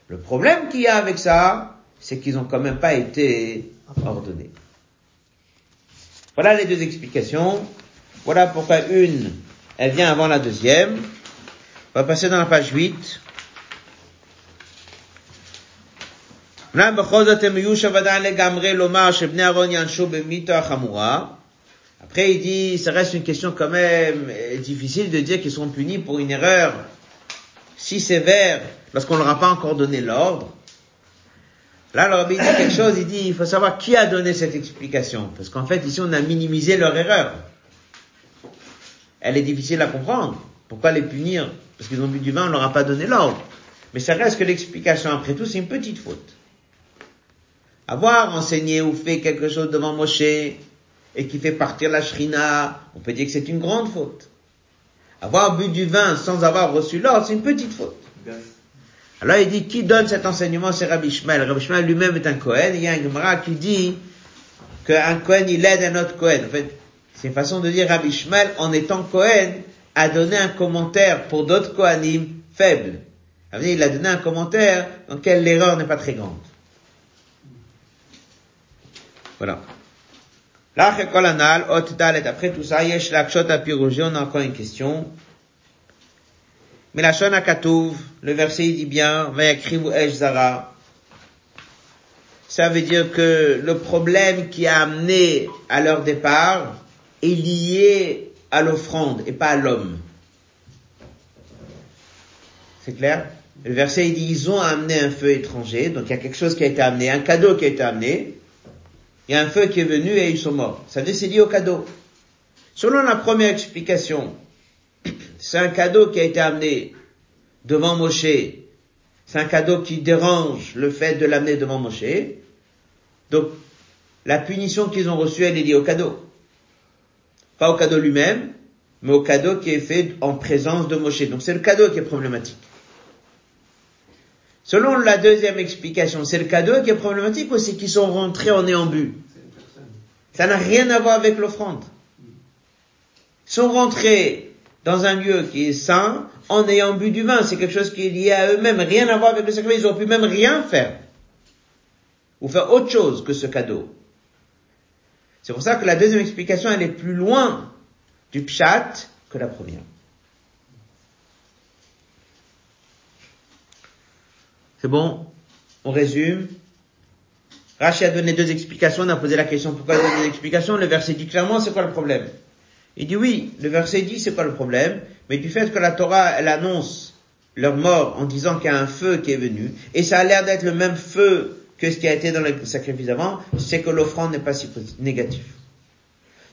Le problème qu'il y a avec ça, c'est qu'ils n'ont quand même pas été ordonnés. Voilà les deux explications. Voilà pourquoi une, elle vient avant la deuxième. On va passer dans la page 8. Après, il dit, ça reste une question quand même euh, difficile de dire qu'ils sont punis pour une erreur si sévère lorsqu'on leur a pas encore donné l'ordre. Là, alors, il dit quelque chose, il dit, il faut savoir qui a donné cette explication. Parce qu'en fait, ici, on a minimisé leur erreur. Elle est difficile à comprendre. Pourquoi les punir? Parce qu'ils ont bu du vin, on leur a pas donné l'ordre. Mais ça reste que l'explication, après tout, c'est une petite faute. Avoir enseigné ou fait quelque chose devant Moshe, et qui fait partir la shrina, on peut dire que c'est une grande faute. Avoir bu du vin sans avoir reçu l'ordre, c'est une petite faute. Alors il dit, qui donne cet enseignement? C'est Rabbi Shmuel. Rabbi Shmuel lui-même est un Kohen. Il y a un Gemara qui dit qu'un Kohen, il aide un autre Kohen. En fait, c'est une façon de dire Rabbi Shmuel, en étant Kohen, a donné un commentaire pour d'autres Kohanim faibles. Il a donné un commentaire dans lequel l'erreur n'est pas très grande. Voilà. Après tout ça, Yesh Lakshot Apirogé, on a encore une question. Mais la Shona Katouv, le verset dit bien, Vayakrivu Esh Zara. Ça veut dire que le problème qui a amené à leur départ est lié à l'offrande et pas à l'homme. C'est clair? Le verset il dit, ils ont amené un feu étranger, donc il y a quelque chose qui a été amené, un cadeau qui a été amené, il y a un feu qui est venu et ils sont morts. Ça veut dire c'est lié au cadeau. Selon la première explication, c'est un cadeau qui a été amené devant Moshe. C'est un cadeau qui dérange le fait de l'amener devant Moshe. Donc, la punition qu'ils ont reçue, elle est liée au cadeau. Pas au cadeau lui-même, mais au cadeau qui est fait en présence de Moshe. Donc c'est le cadeau qui est problématique. Selon la deuxième explication, c'est le cadeau qui est problématique ou c'est qu'ils sont rentrés en ayant bu Ça n'a rien à voir avec l'offrande. Ils sont rentrés dans un lieu qui est saint en ayant bu du vin. C'est quelque chose qui est lié à eux-mêmes, rien à voir avec le sacrifice. Ils ont pu même rien faire. Ou faire autre chose que ce cadeau. C'est pour ça que la deuxième explication, elle est plus loin du pshat que la première. C'est bon? On résume. Rachid a donné deux explications, on a posé la question pourquoi il a donné deux explications, le verset dit clairement c'est quoi le problème? Il dit oui, le verset dit c'est pas le problème, mais du fait que la Torah elle annonce leur mort en disant qu'il y a un feu qui est venu, et ça a l'air d'être le même feu que ce qui a été dans le sacrifice avant, c'est que l'offrande n'est pas si négatif.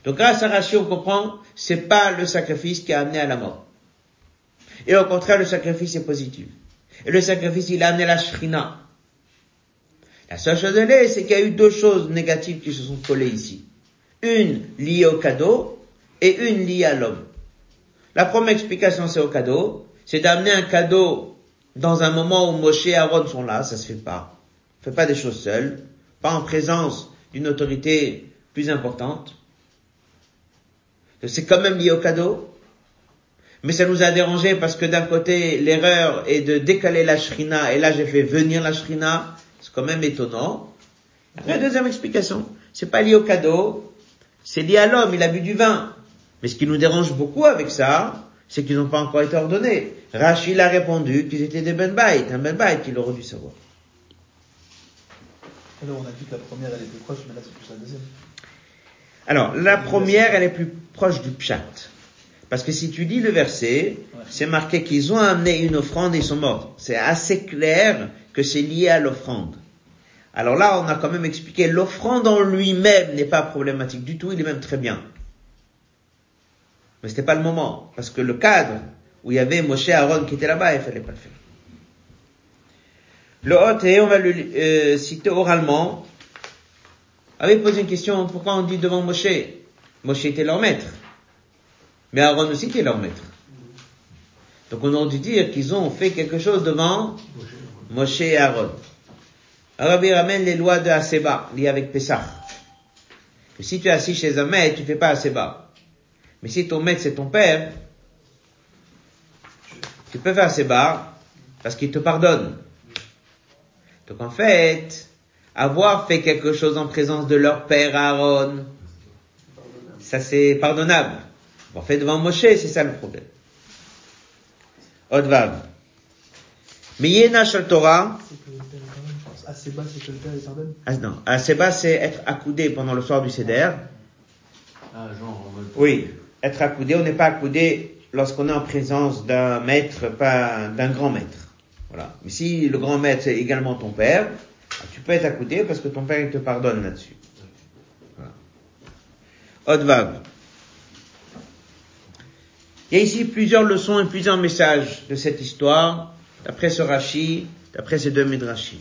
Donc grâce à Rachid on comprend, c'est pas le sacrifice qui a amené à la mort. Et au contraire, le sacrifice est positif. Et le sacrifice, il a amené la shrina. La seule chose est, c'est qu'il y a eu deux choses négatives qui se sont collées ici. Une liée au cadeau et une liée à l'homme. La première explication, c'est au cadeau. C'est d'amener un cadeau dans un moment où Moshe et Aaron sont là, ça se fait pas. On fait pas des choses seuls, pas en présence d'une autorité plus importante. C'est quand même lié au cadeau. Mais ça nous a dérangé parce que d'un côté, l'erreur est de décaler la shrina, et là j'ai fait venir la shrina. C'est quand même étonnant. La deuxième explication, c'est pas lié au cadeau, c'est lié à l'homme, il a bu du vin. Mais ce qui nous dérange beaucoup avec ça, c'est qu'ils n'ont pas encore été ordonnés. Rachid a répondu qu'ils étaient des ben bait, un ben bait qu'il aurait dû savoir. Alors on a dit que la première elle est plus proche, mais là c'est plus la deuxième. Alors, la première, elle est plus proche du pshat. Parce que si tu dis le verset, c'est marqué qu'ils ont amené une offrande et ils sont morts. C'est assez clair que c'est lié à l'offrande. Alors là, on a quand même expliqué, l'offrande en lui-même n'est pas problématique du tout, il est même très bien. Mais c'était pas le moment, parce que le cadre où il y avait Moshe Aaron qui était là-bas, il fallait pas le faire. Le hôte, on va le euh, citer oralement, avait posé une question, pourquoi on dit devant Moshe? Moshe était leur maître. Mais Aaron aussi qui est leur maître. Donc on aurait dû dire qu'ils ont fait quelque chose devant Moshe et Aaron. Il ramène les lois de Aseba, liées avec Pessah. Si tu es assis chez un maître, tu fais pas Aseba. Mais si ton maître c'est ton père, tu peux faire Aseba parce qu'il te pardonne. Donc en fait, avoir fait quelque chose en présence de leur père Aaron, ça c'est pardonnable. En fait, devant Moshe, c'est ça le problème. Odvav. Mais Yena Shal Torah. Assez bas, c'est que le père est pardonne. ah non, à Seba c'est être accoudé pendant le soir du Seder. Ah, genre. Oui, être accoudé, on n'est pas accoudé lorsqu'on est en présence d'un maître, pas d'un grand maître. Voilà. Mais si le grand maître est également ton père, ah, tu peux être accoudé parce que ton père il te pardonne là-dessus. Voilà. Odvav. Il y a ici plusieurs leçons et plusieurs messages de cette histoire, d'après ce Rashi, d'après ces deux Midrashim.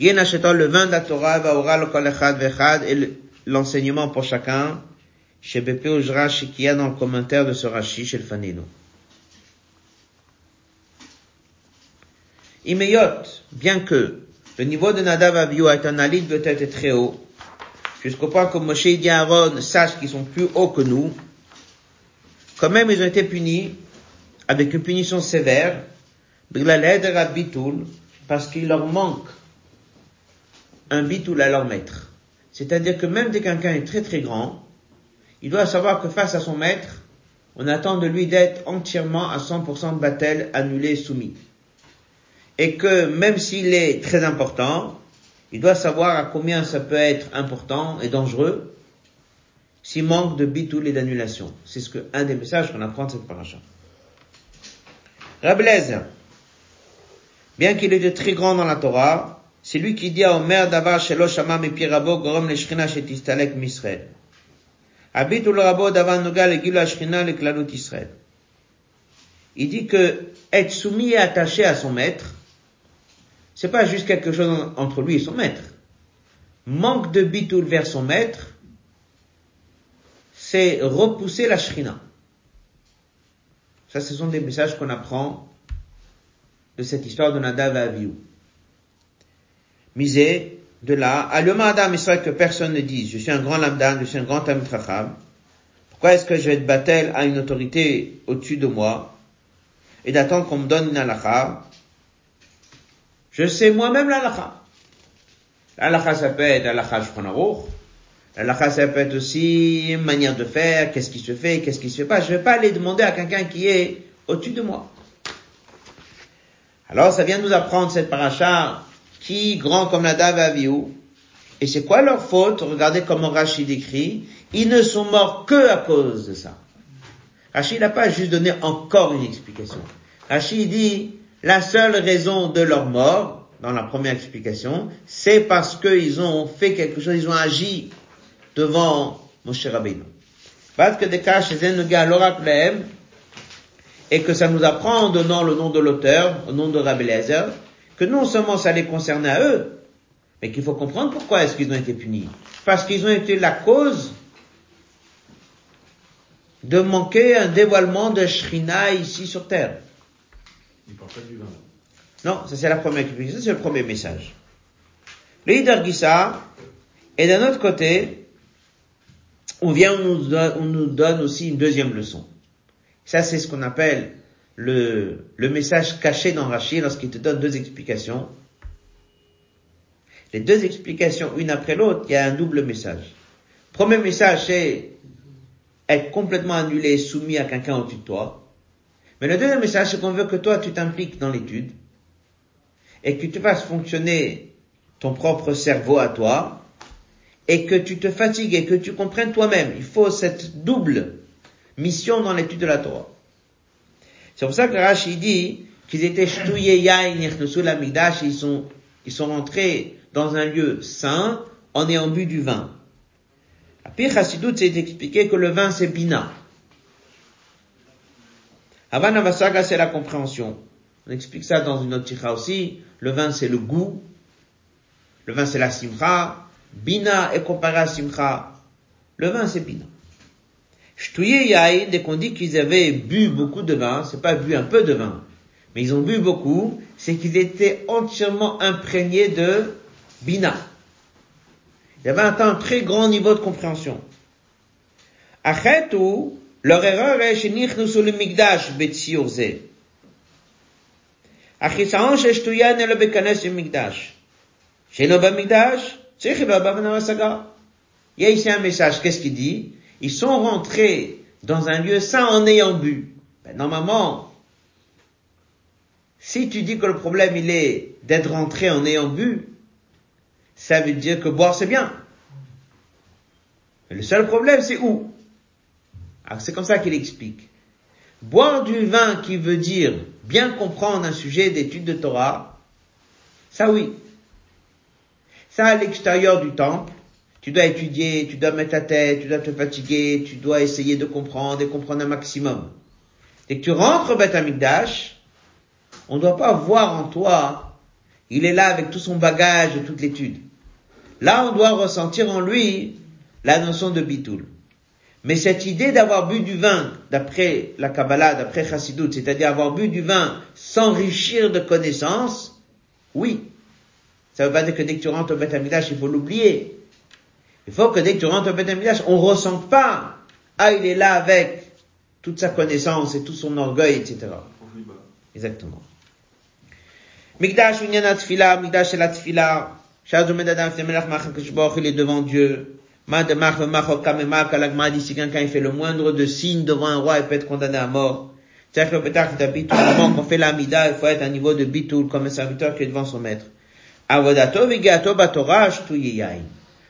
Yen achetant le vin de la Torah, va le kol echad vechad, et le- l'enseignement pour chacun, chez Bepé Rashi, qui a dans le commentaire de ce Rashi, chez le Fanino. Imeyot, bien que le niveau de Nadav Abihu est un alit peut-être très haut, jusqu'au point que Moshe et Aaron sachent qu'ils sont plus hauts que nous, quand même ils ont été punis avec une punition sévère, parce qu'il leur manque un Bitoul à leur maître. C'est-à-dire que même dès quelqu'un est très très grand, il doit savoir que face à son maître, on attend de lui d'être entièrement à 100% de battel, annulé, soumis. Et que même s'il est très important, il doit savoir à combien ça peut être important et dangereux s'il manque de bitoul et d'annulation. C'est ce que, un des messages qu'on apprend de cette paracha. Bien qu'il était très grand dans la Torah, c'est lui qui dit à Omer davar shelo shama mi pi rabo gorom le shrina shetistalek misrael. Habitul rabo davar noga le gilu ashrina le. Il dit que être soumis et attaché à son maître, c'est pas juste quelque chose entre lui et son maître. Manque de bitoul vers son maître, c'est repousser la shrina. Ça, ce sont des messages qu'on apprend de cette histoire de Nadav et. Misé, de là, à l'homme Adam Israël que personne ne dise, je suis un grand lamdan, je suis un grand amitracham. Pourquoi est-ce que je vais être battel à une autorité au-dessus de moi et d'attendre qu'on me donne une halakha? Je sais moi-même l'halakha. L'halakha, ça peut être halakha. L'halakha, ça peut être aussi une manière de faire, qu'est-ce qui se fait, qu'est-ce qui se fait pas. Je vais pas aller demander à quelqu'un qui est au-dessus de moi. Alors, ça vient nous apprendre cette paracha qui, grand comme Nadav et Avihu, et c'est quoi leur faute? Regardez comment Rachid écrit. Ils ne sont morts que à cause de ça. Rachid n'a pas juste donné encore une explication. Rachid dit, la seule raison de leur mort, dans la première explication, c'est parce qu'ils ont fait quelque chose, ils ont agi devant Moshe Rabbeinu. Parce que des cas chez l'oracle et que ça nous apprend en donnant le nom de l'auteur, au nom de Rabbi Eliezer, que non seulement ça les concernait à eux, mais qu'il faut comprendre pourquoi est-ce qu'ils ont été punis. Parce qu'ils ont été la cause de manquer un dévoilement de Shrina ici sur terre. Il parle pas du vin. Non, ça c'est la première explication, c'est le premier message. Le Hidar Gissa, et d'un autre côté, on vient, on nous, donne, aussi une deuxième leçon. Ça c'est ce qu'on appelle le, le message caché dans Rachid lorsqu'il te donne deux explications. Les deux explications, une après l'autre, il y a un double message. Premier message, c'est être complètement annulé, soumis à quelqu'un au-dessus de toi. Mais le deuxième message, c'est qu'on veut que toi, tu t'impliques dans l'étude et que tu fasses fonctionner ton propre cerveau à toi et que tu te fatigues et que tu comprennes toi-même. Il faut cette double mission dans l'étude de la Torah. C'est pour ça que Rashi dit qu'ils étaient shtouye yain la migdash, ils sont, ils sont rentrés dans un lieu saint en ayant bu du vin. Pire Chassidut, c'est expliqué que le vin c'est bina. Havanavasaga, c'est la compréhension. On explique ça dans une autre aussi. Le vin, c'est le goût. Le vin, c'est la simcha. Bina est comparé. Le vin, c'est Bina. Shtuye Yaïn, dès qu'on dit qu'ils avaient bu beaucoup de vin, c'est pas bu un peu de vin, mais ils ont bu beaucoup, c'est qu'ils étaient entièrement imprégnés de Bina. Ils avaient atteint un très grand niveau de compréhension. Achetou, leur erreur est chez le Migdash, Betsiurze. Achisaon, chez Shtuyan, et le Bekanes, Migdash. Chez Migdash, il y a ici un message, qu'est-ce qu'il dit? Ils sont rentrés dans un lieu saint en ayant bu. Ben, normalement, si tu dis que le problème il est d'être rentré en ayant bu, ça veut dire que boire c'est bien. Mais le seul problème c'est où? Alors c'est comme ça qu'il explique. Boire du vin qui veut dire bien comprendre un sujet d'étude de Torah, ça oui, ça à l'extérieur du temple, tu dois étudier, tu dois mettre ta tête, tu dois te fatiguer, tu dois essayer de comprendre et comprendre un maximum. Dès que tu rentres au Beth on ne doit pas voir en toi, il est là avec tout son bagage de toute l'étude. Là, on doit ressentir en lui la notion de bitoul. Mais cette idée d'avoir bu du vin, d'après la Kabbalah, d'après Chassidut, c'est-à-dire avoir bu du vin, s'enrichir de connaissances, oui. Ça veut pas dire que dès que tu rentres au Beth Amikdash, il faut l'oublier. Il faut que dès que tu rentres au Beth Amikdash, on ressente pas, ah, il est là avec toute sa connaissance et tout son orgueil, etc. Exactement. Mikdash Unyana Tfila, Mikdash la Tfila, Shaz Omed Adam Femelach Machem Kishboch, il est devant Dieu. Ma de Mach Machok Kamema, Kalagma dit si quelqu'un fait le moindre de signe devant un roi, il peut être condamné à mort. Que le Betach d'Abitul, au moment qu'on fait l'Amida, il faut être à un niveau de Bitul, comme un serviteur qui est devant son maître.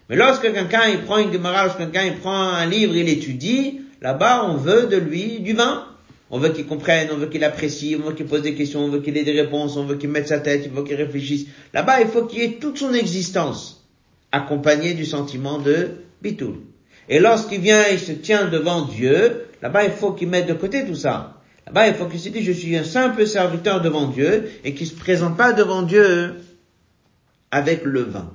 Mais lorsque quelqu'un il prend une Gemara, lorsque quelqu'un il prend un livre, il étudie, là-bas on veut de lui du vin. On veut qu'il comprenne, on veut qu'il apprécie, on veut qu'il pose des questions, on veut qu'il ait des réponses, on veut qu'il mette sa tête, il faut qu'il réfléchisse. Là-bas, il faut qu'il ait toute son existence accompagnée du sentiment de bitoul. Et lorsqu'il vient et se tient devant Dieu, là-bas, il faut qu'il mette de côté tout ça. Là-bas, il faut qu'il se dise, je suis un simple serviteur devant Dieu et qu'il se présente pas devant Dieu avec le vin.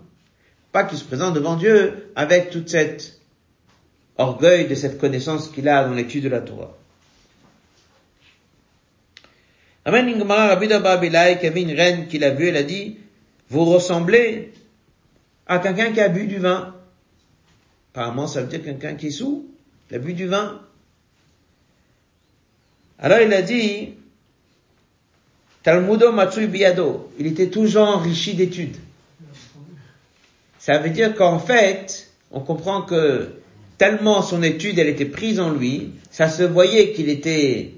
Pas qu'il se présente devant Dieu avec toute cette orgueil de cette connaissance qu'il a dans l'étude de la Torah. Amen Ingmara Rabbi qui avait une reine qui l'a vu, elle a dit, vous ressemblez à quelqu'un qui a bu du vin. Apparemment, ça veut dire quelqu'un qui est sous, il a bu du vin. Alors il a dit, Talmudo Matsui Biado, il était toujours enrichi d'études. Ça veut dire qu'en fait, on comprend que tellement son étude, elle était prise en lui, ça se voyait qu'il était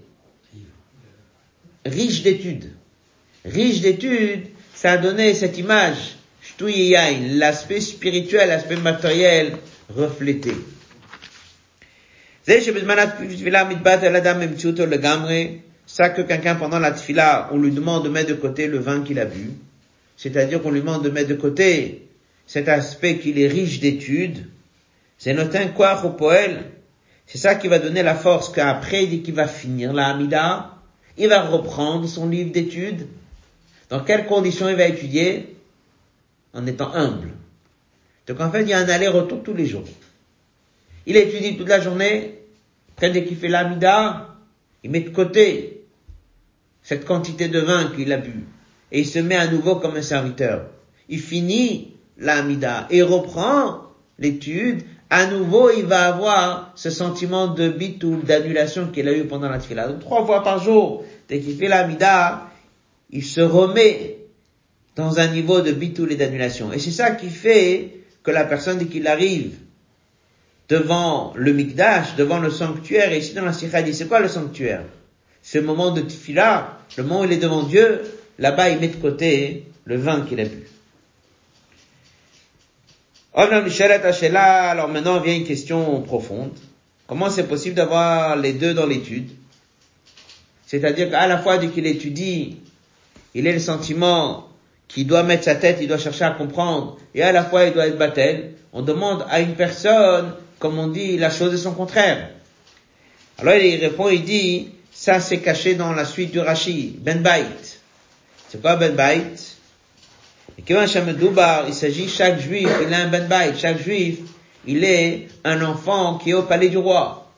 riche d'études. Riche d'études, ça a donné cette image, l'aspect spirituel, l'aspect matériel reflété. Ça que quelqu'un pendant la tfila, on lui demande de mettre de côté le vin qu'il a bu. C'est-à-dire qu'on lui demande de mettre de côté cet aspect qu'il est riche d'études. C'est notre quoi au poël. C'est ça qui va donner la force qu'après, dès qu'il va finir la Hamida, il va reprendre son livre d'études. Dans quelles conditions il va étudier? En étant humble. Donc en fait, il y a un aller-retour tous les jours. Il étudie toute la journée, après dès qu'il fait l'amida, il met de côté cette quantité de vin qu'il a bu, et il se met à nouveau comme un serviteur. Il finit l'amida et reprend l'étude à nouveau, il va avoir ce sentiment de bitou, d'annulation qu'il a eu pendant la tfila. Donc, trois fois par jour, dès qu'il fait la mida, il se remet dans un niveau de bitoul et d'annulation. Et c'est ça qui fait que la personne, dès qu'il arrive devant le mikdash, devant le sanctuaire, et ici dans la sikha, dit, c'est quoi le sanctuaire? Ce moment de tfila, le moment où il est devant Dieu, là-bas, il met de côté le vin qu'il a bu. Alors maintenant vient une question profonde. Comment c'est possible d'avoir les deux dans l'étude? C'est-à-dire qu'à la fois dès qu'il étudie, il a le sentiment qu'il doit mettre sa tête, il doit chercher à comprendre, et à la fois il doit être battel. On demande à une personne, comme on dit, la chose est son contraire. Alors il répond, il dit, ça c'est caché dans la suite du Rashi, Ben Bait. C'est quoi Ben Bait? Et il s'agit chaque juif, il a un ben chaque juif, il est un enfant qui est au palais du roi.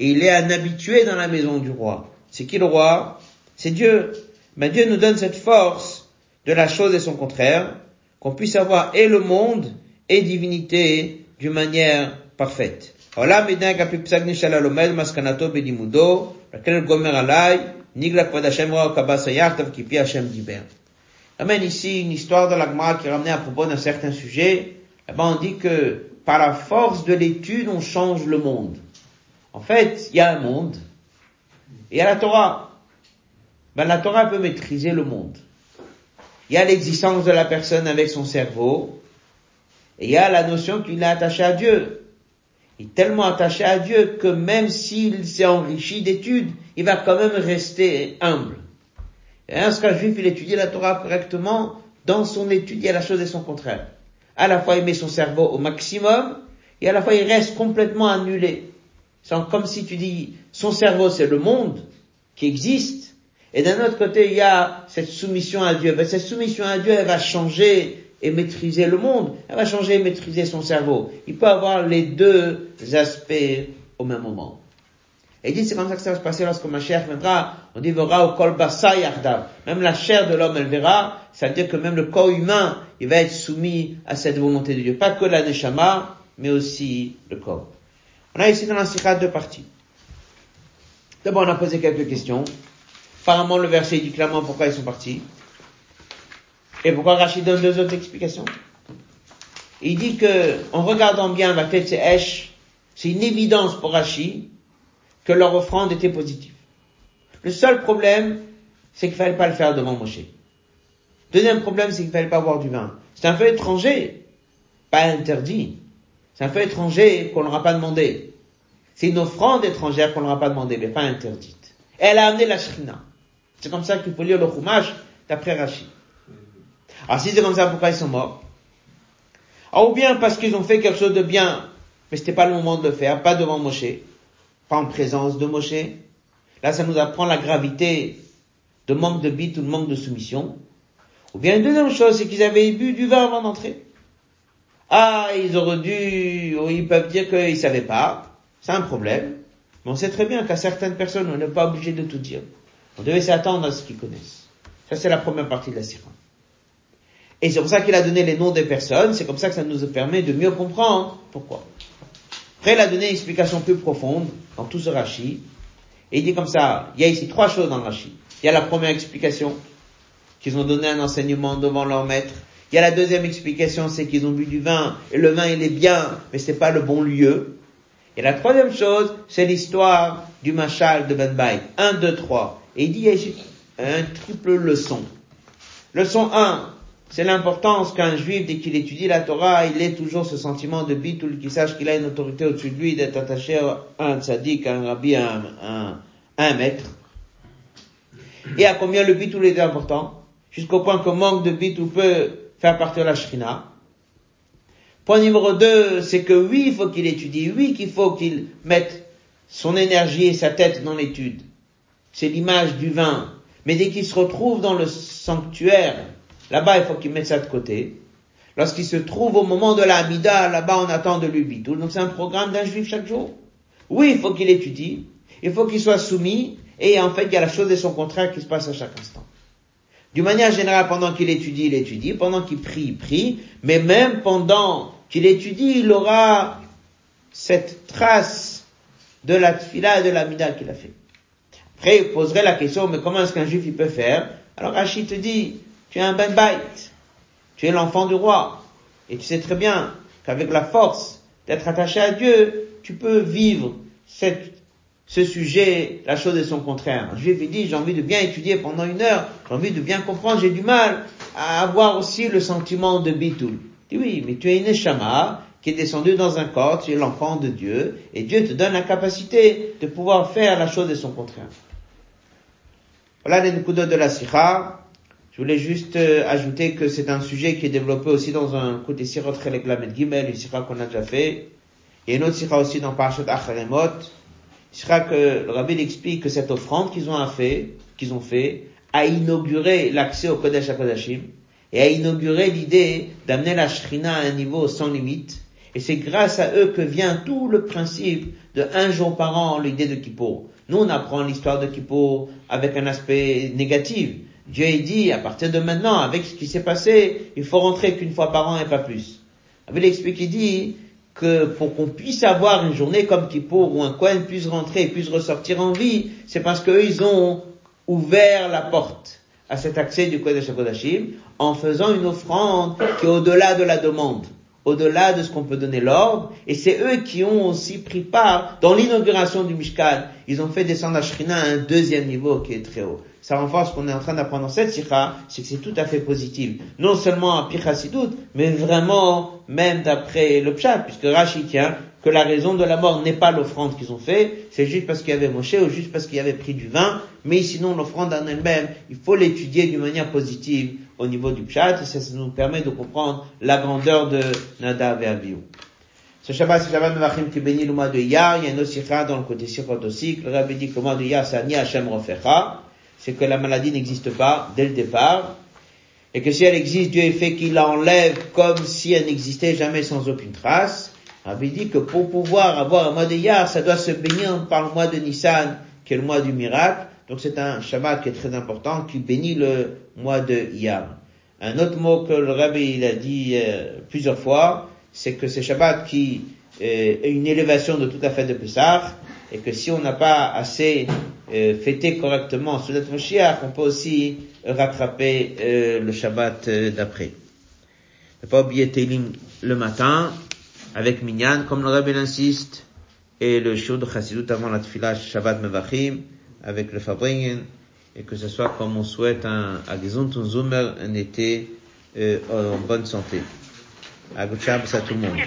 et il est un habitué dans la maison du roi. C'est qui le roi? C'est Dieu. Mais Dieu nous donne cette force de la chose et son contraire, qu'on puisse avoir et le monde et divinité d'une manière parfaite. Amen. Ici, une histoire de l'Agma qui ramenait à propos d'un certain sujet. Là-bas, on dit que par la force de l'étude, on change le monde. En fait, il y a un monde, il y a la Torah. Ben, la Torah peut maîtriser le monde. Il y a l'existence de la personne avec son cerveau, et il y a la notion qu'il est attaché à Dieu. Il est tellement attaché à Dieu que même s'il s'est enrichi d'études, il va quand même rester humble. Lorsqu'un juif, il étudie la Torah correctement, dans son étude, il y a la chose et son contraire. À la fois, il met son cerveau au maximum, et à la fois, il reste complètement annulé. C'est comme si tu dis, son cerveau, c'est le monde qui existe, et d'un autre côté, il y a cette soumission à Dieu. Ben, cette soumission à Dieu, elle va changer et maîtriser le monde. Elle va changer et maîtriser son cerveau. Il peut avoir les deux aspects au même moment. Et il dit, c'est comme ça que ça va se passer lorsque ma chair viendra. On dit, verra au kol Même la chair de l'homme, elle verra. Ça veut dire que même le corps humain, il va être soumis à cette volonté de Dieu. Pas que la neshama, mais aussi le corps. On a ici dans la sikha deux parties. D'abord, on a posé quelques questions. Apparemment, le verset dit clairement pourquoi ils sont partis. Et pourquoi Rachid donne deux autres explications. Il dit que, en regardant bien la tête c'est une évidence pour Rachid que leur offrande était positive. Le seul problème, c'est qu'il fallait pas le faire devant Moshe. Deuxième problème, c'est qu'il fallait pas boire du vin. C'est un fait étranger, pas interdit. C'est un fait étranger qu'on n'aura pas demandé. C'est une offrande étrangère qu'on n'aura pas demandé, mais pas interdite. elle a amené la shrina. C'est comme ça qu'il faut lire le chumash d'après Rachid. Alors si c'est comme ça, pourquoi ils sont morts? Ou bien parce qu'ils ont fait quelque chose de bien, mais c'était pas le moment de le faire, pas devant Moshe, en présence de Moshe. Là, ça nous apprend la gravité de manque de bite ou de manque de soumission. Ou bien une deuxième chose, c'est qu'ils avaient bu du vin avant d'entrer. Ah, ils auraient dû, ou ils peuvent dire qu'ils savaient pas. C'est un problème. Mais on sait très bien qu'à certaines personnes, on n'est pas obligé de tout dire. On devait s'attendre à ce qu'ils connaissent. Ça, c'est la première partie de la sirah. Et c'est pour ça qu'il a donné les noms des personnes. C'est comme ça que ça nous permet de mieux comprendre pourquoi? Après, il a donné une explication plus profonde dans tout ce rachis. Et il dit comme ça, il y a ici trois choses dans le rachis. Il y a la première explication, qu'ils ont donné un enseignement devant leur maître. Il y a la deuxième explication, c'est qu'ils ont bu du vin, et le vin il est bien, mais c'est pas le bon lieu. Et la troisième chose, c'est l'histoire du machal de Ben Bay. Un, deux, trois. Et il dit, il y a ici un triple leçon. Leçon 1, c'est l'importance qu'un juif, dès qu'il étudie la Torah, il ait toujours ce sentiment de bitul, qu'il sache qu'il a une autorité au-dessus de lui, d'être attaché à un tzaddik, à un rabbi, à un, un, maître. Et à combien le bitul est important, jusqu'au point que manque de bitul peut faire partir la shrina. Point numéro 2, c'est que oui, il faut qu'il étudie, oui, qu'il faut qu'il mette son énergie et sa tête dans l'étude c'est l'image du vin. Mais dès qu'il se retrouve dans le sanctuaire, là-bas, il faut qu'il mette ça de côté. Lorsqu'il se trouve au moment de la Hamida, là-bas, on attend de lui bitoul. Donc c'est un programme d'un juif chaque jour. Oui, il faut qu'il étudie. Il faut qu'il soit soumis. Et en fait, il y a la chose et son contraire qui se passe à chaque instant. D'une manière générale, pendant qu'il étudie, il étudie. Pendant qu'il prie, il prie. Mais même pendant qu'il étudie, il aura cette trace de la tfila et de la mida qu'il a fait. Après, il poserait la question, mais comment est-ce qu'un juif il peut faire? Alors Rachid te dit, tu es un ben bait, tu es l'enfant du roi, et tu sais très bien qu'avec la force d'être attaché à Dieu, tu peux vivre cette, ce sujet, la chose est son contraire. Un juif il dit, j'ai envie de bien étudier pendant une heure, j'ai envie de bien comprendre, j'ai du mal à avoir aussi le sentiment de bitul. dis oui, mais tu es une échama qui est descendu dans un corps, tu es l'enfant de Dieu, et Dieu te donne la capacité de pouvoir faire la chose de son contraire. Voilà les coups de la sikha. Je voulais juste euh, ajouter que c'est un sujet qui est développé aussi dans un côté sirot Chelek Gimel, une sikha qu'on a déjà fait. A une autre sikha aussi dans Parashat Acharemot. Sikha que le rabbi explique que cette offrande qu'ils ont fait, qu'ils ont fait, a inauguré l'accès au Kodesh HaKodashim et a inauguré l'idée d'amener la Shrina à un niveau sans limite Et c'est grâce à eux que vient tout le principe de un jour par an, l'idée de Kippour. Nous, on apprend l'histoire de Kippour avec un aspect négatif. Dieu a dit, à partir de maintenant, avec ce qui s'est passé, il faut rentrer qu'une fois par an et pas plus. Il explique, il dit que pour qu'on puisse avoir une journée comme Kippour où un Kohen puisse rentrer et puisse ressortir en vie, c'est parce qu'eux, ils ont ouvert la porte à cet accès du Kodesh HaKodashim en faisant une offrande qui est au-delà de la demande, au-delà de ce qu'on peut donner l'ordre, et c'est eux qui ont aussi pris part dans l'inauguration du Mishkan. Ils ont fait descendre la Shrina à un deuxième niveau qui est très haut. Ça renforce ce qu'on est en train d'apprendre dans cette sikha, c'est que c'est tout à fait positif. Non seulement à Pichasidut, mais vraiment même d'après le Pshat, puisque Rashi tient que la raison de la mort n'est pas l'offrande qu'ils ont fait, c'est juste parce qu'il y avait Moshe ou juste parce qu'il y avait pris du vin, mais sinon l'offrande en elle-même, il faut l'étudier d'une manière positive au niveau du Pshat, et ça, nous permet de comprendre la grandeur de Nadav et Abihu. Ce Shabbat, c'est Shabbat Mevachim qui bénit le mois de Yar, il y a une autre dans le côté Sikhot aussi, le Rabbi dit que le mois de Yar, c'est Hashem Rofecha, c'est que la maladie n'existe pas dès le départ, et que si elle existe, Dieu fait qu'il l'enlève comme si elle n'existait jamais sans aucune trace. Rabbi dit que pour pouvoir avoir un mois de Yar, ça doit se bénir par le mois de Nissan, qui est le mois du miracle. Donc c'est un Shabbat qui est très important, qui bénit le mois de Yar. Un autre mot que le Rabbi il a dit euh, plusieurs fois, c'est que c'est Shabbat qui euh, est une élévation de tout à fait de Pessah, et que si on n'a pas assez euh, fêté correctement Sudat Moshiach, on peut aussi rattraper le Shabbat d'après. Ne pas oublier Télim le matin avec Minyan, comme le Rabbi insiste, et le show de Chassidut avant la Tfilah Shabbat Mevachim avec le Fabringen, et que ce soit comme on souhaite un Agizont Zoomer, un été euh, en bonne santé. À tout le monde.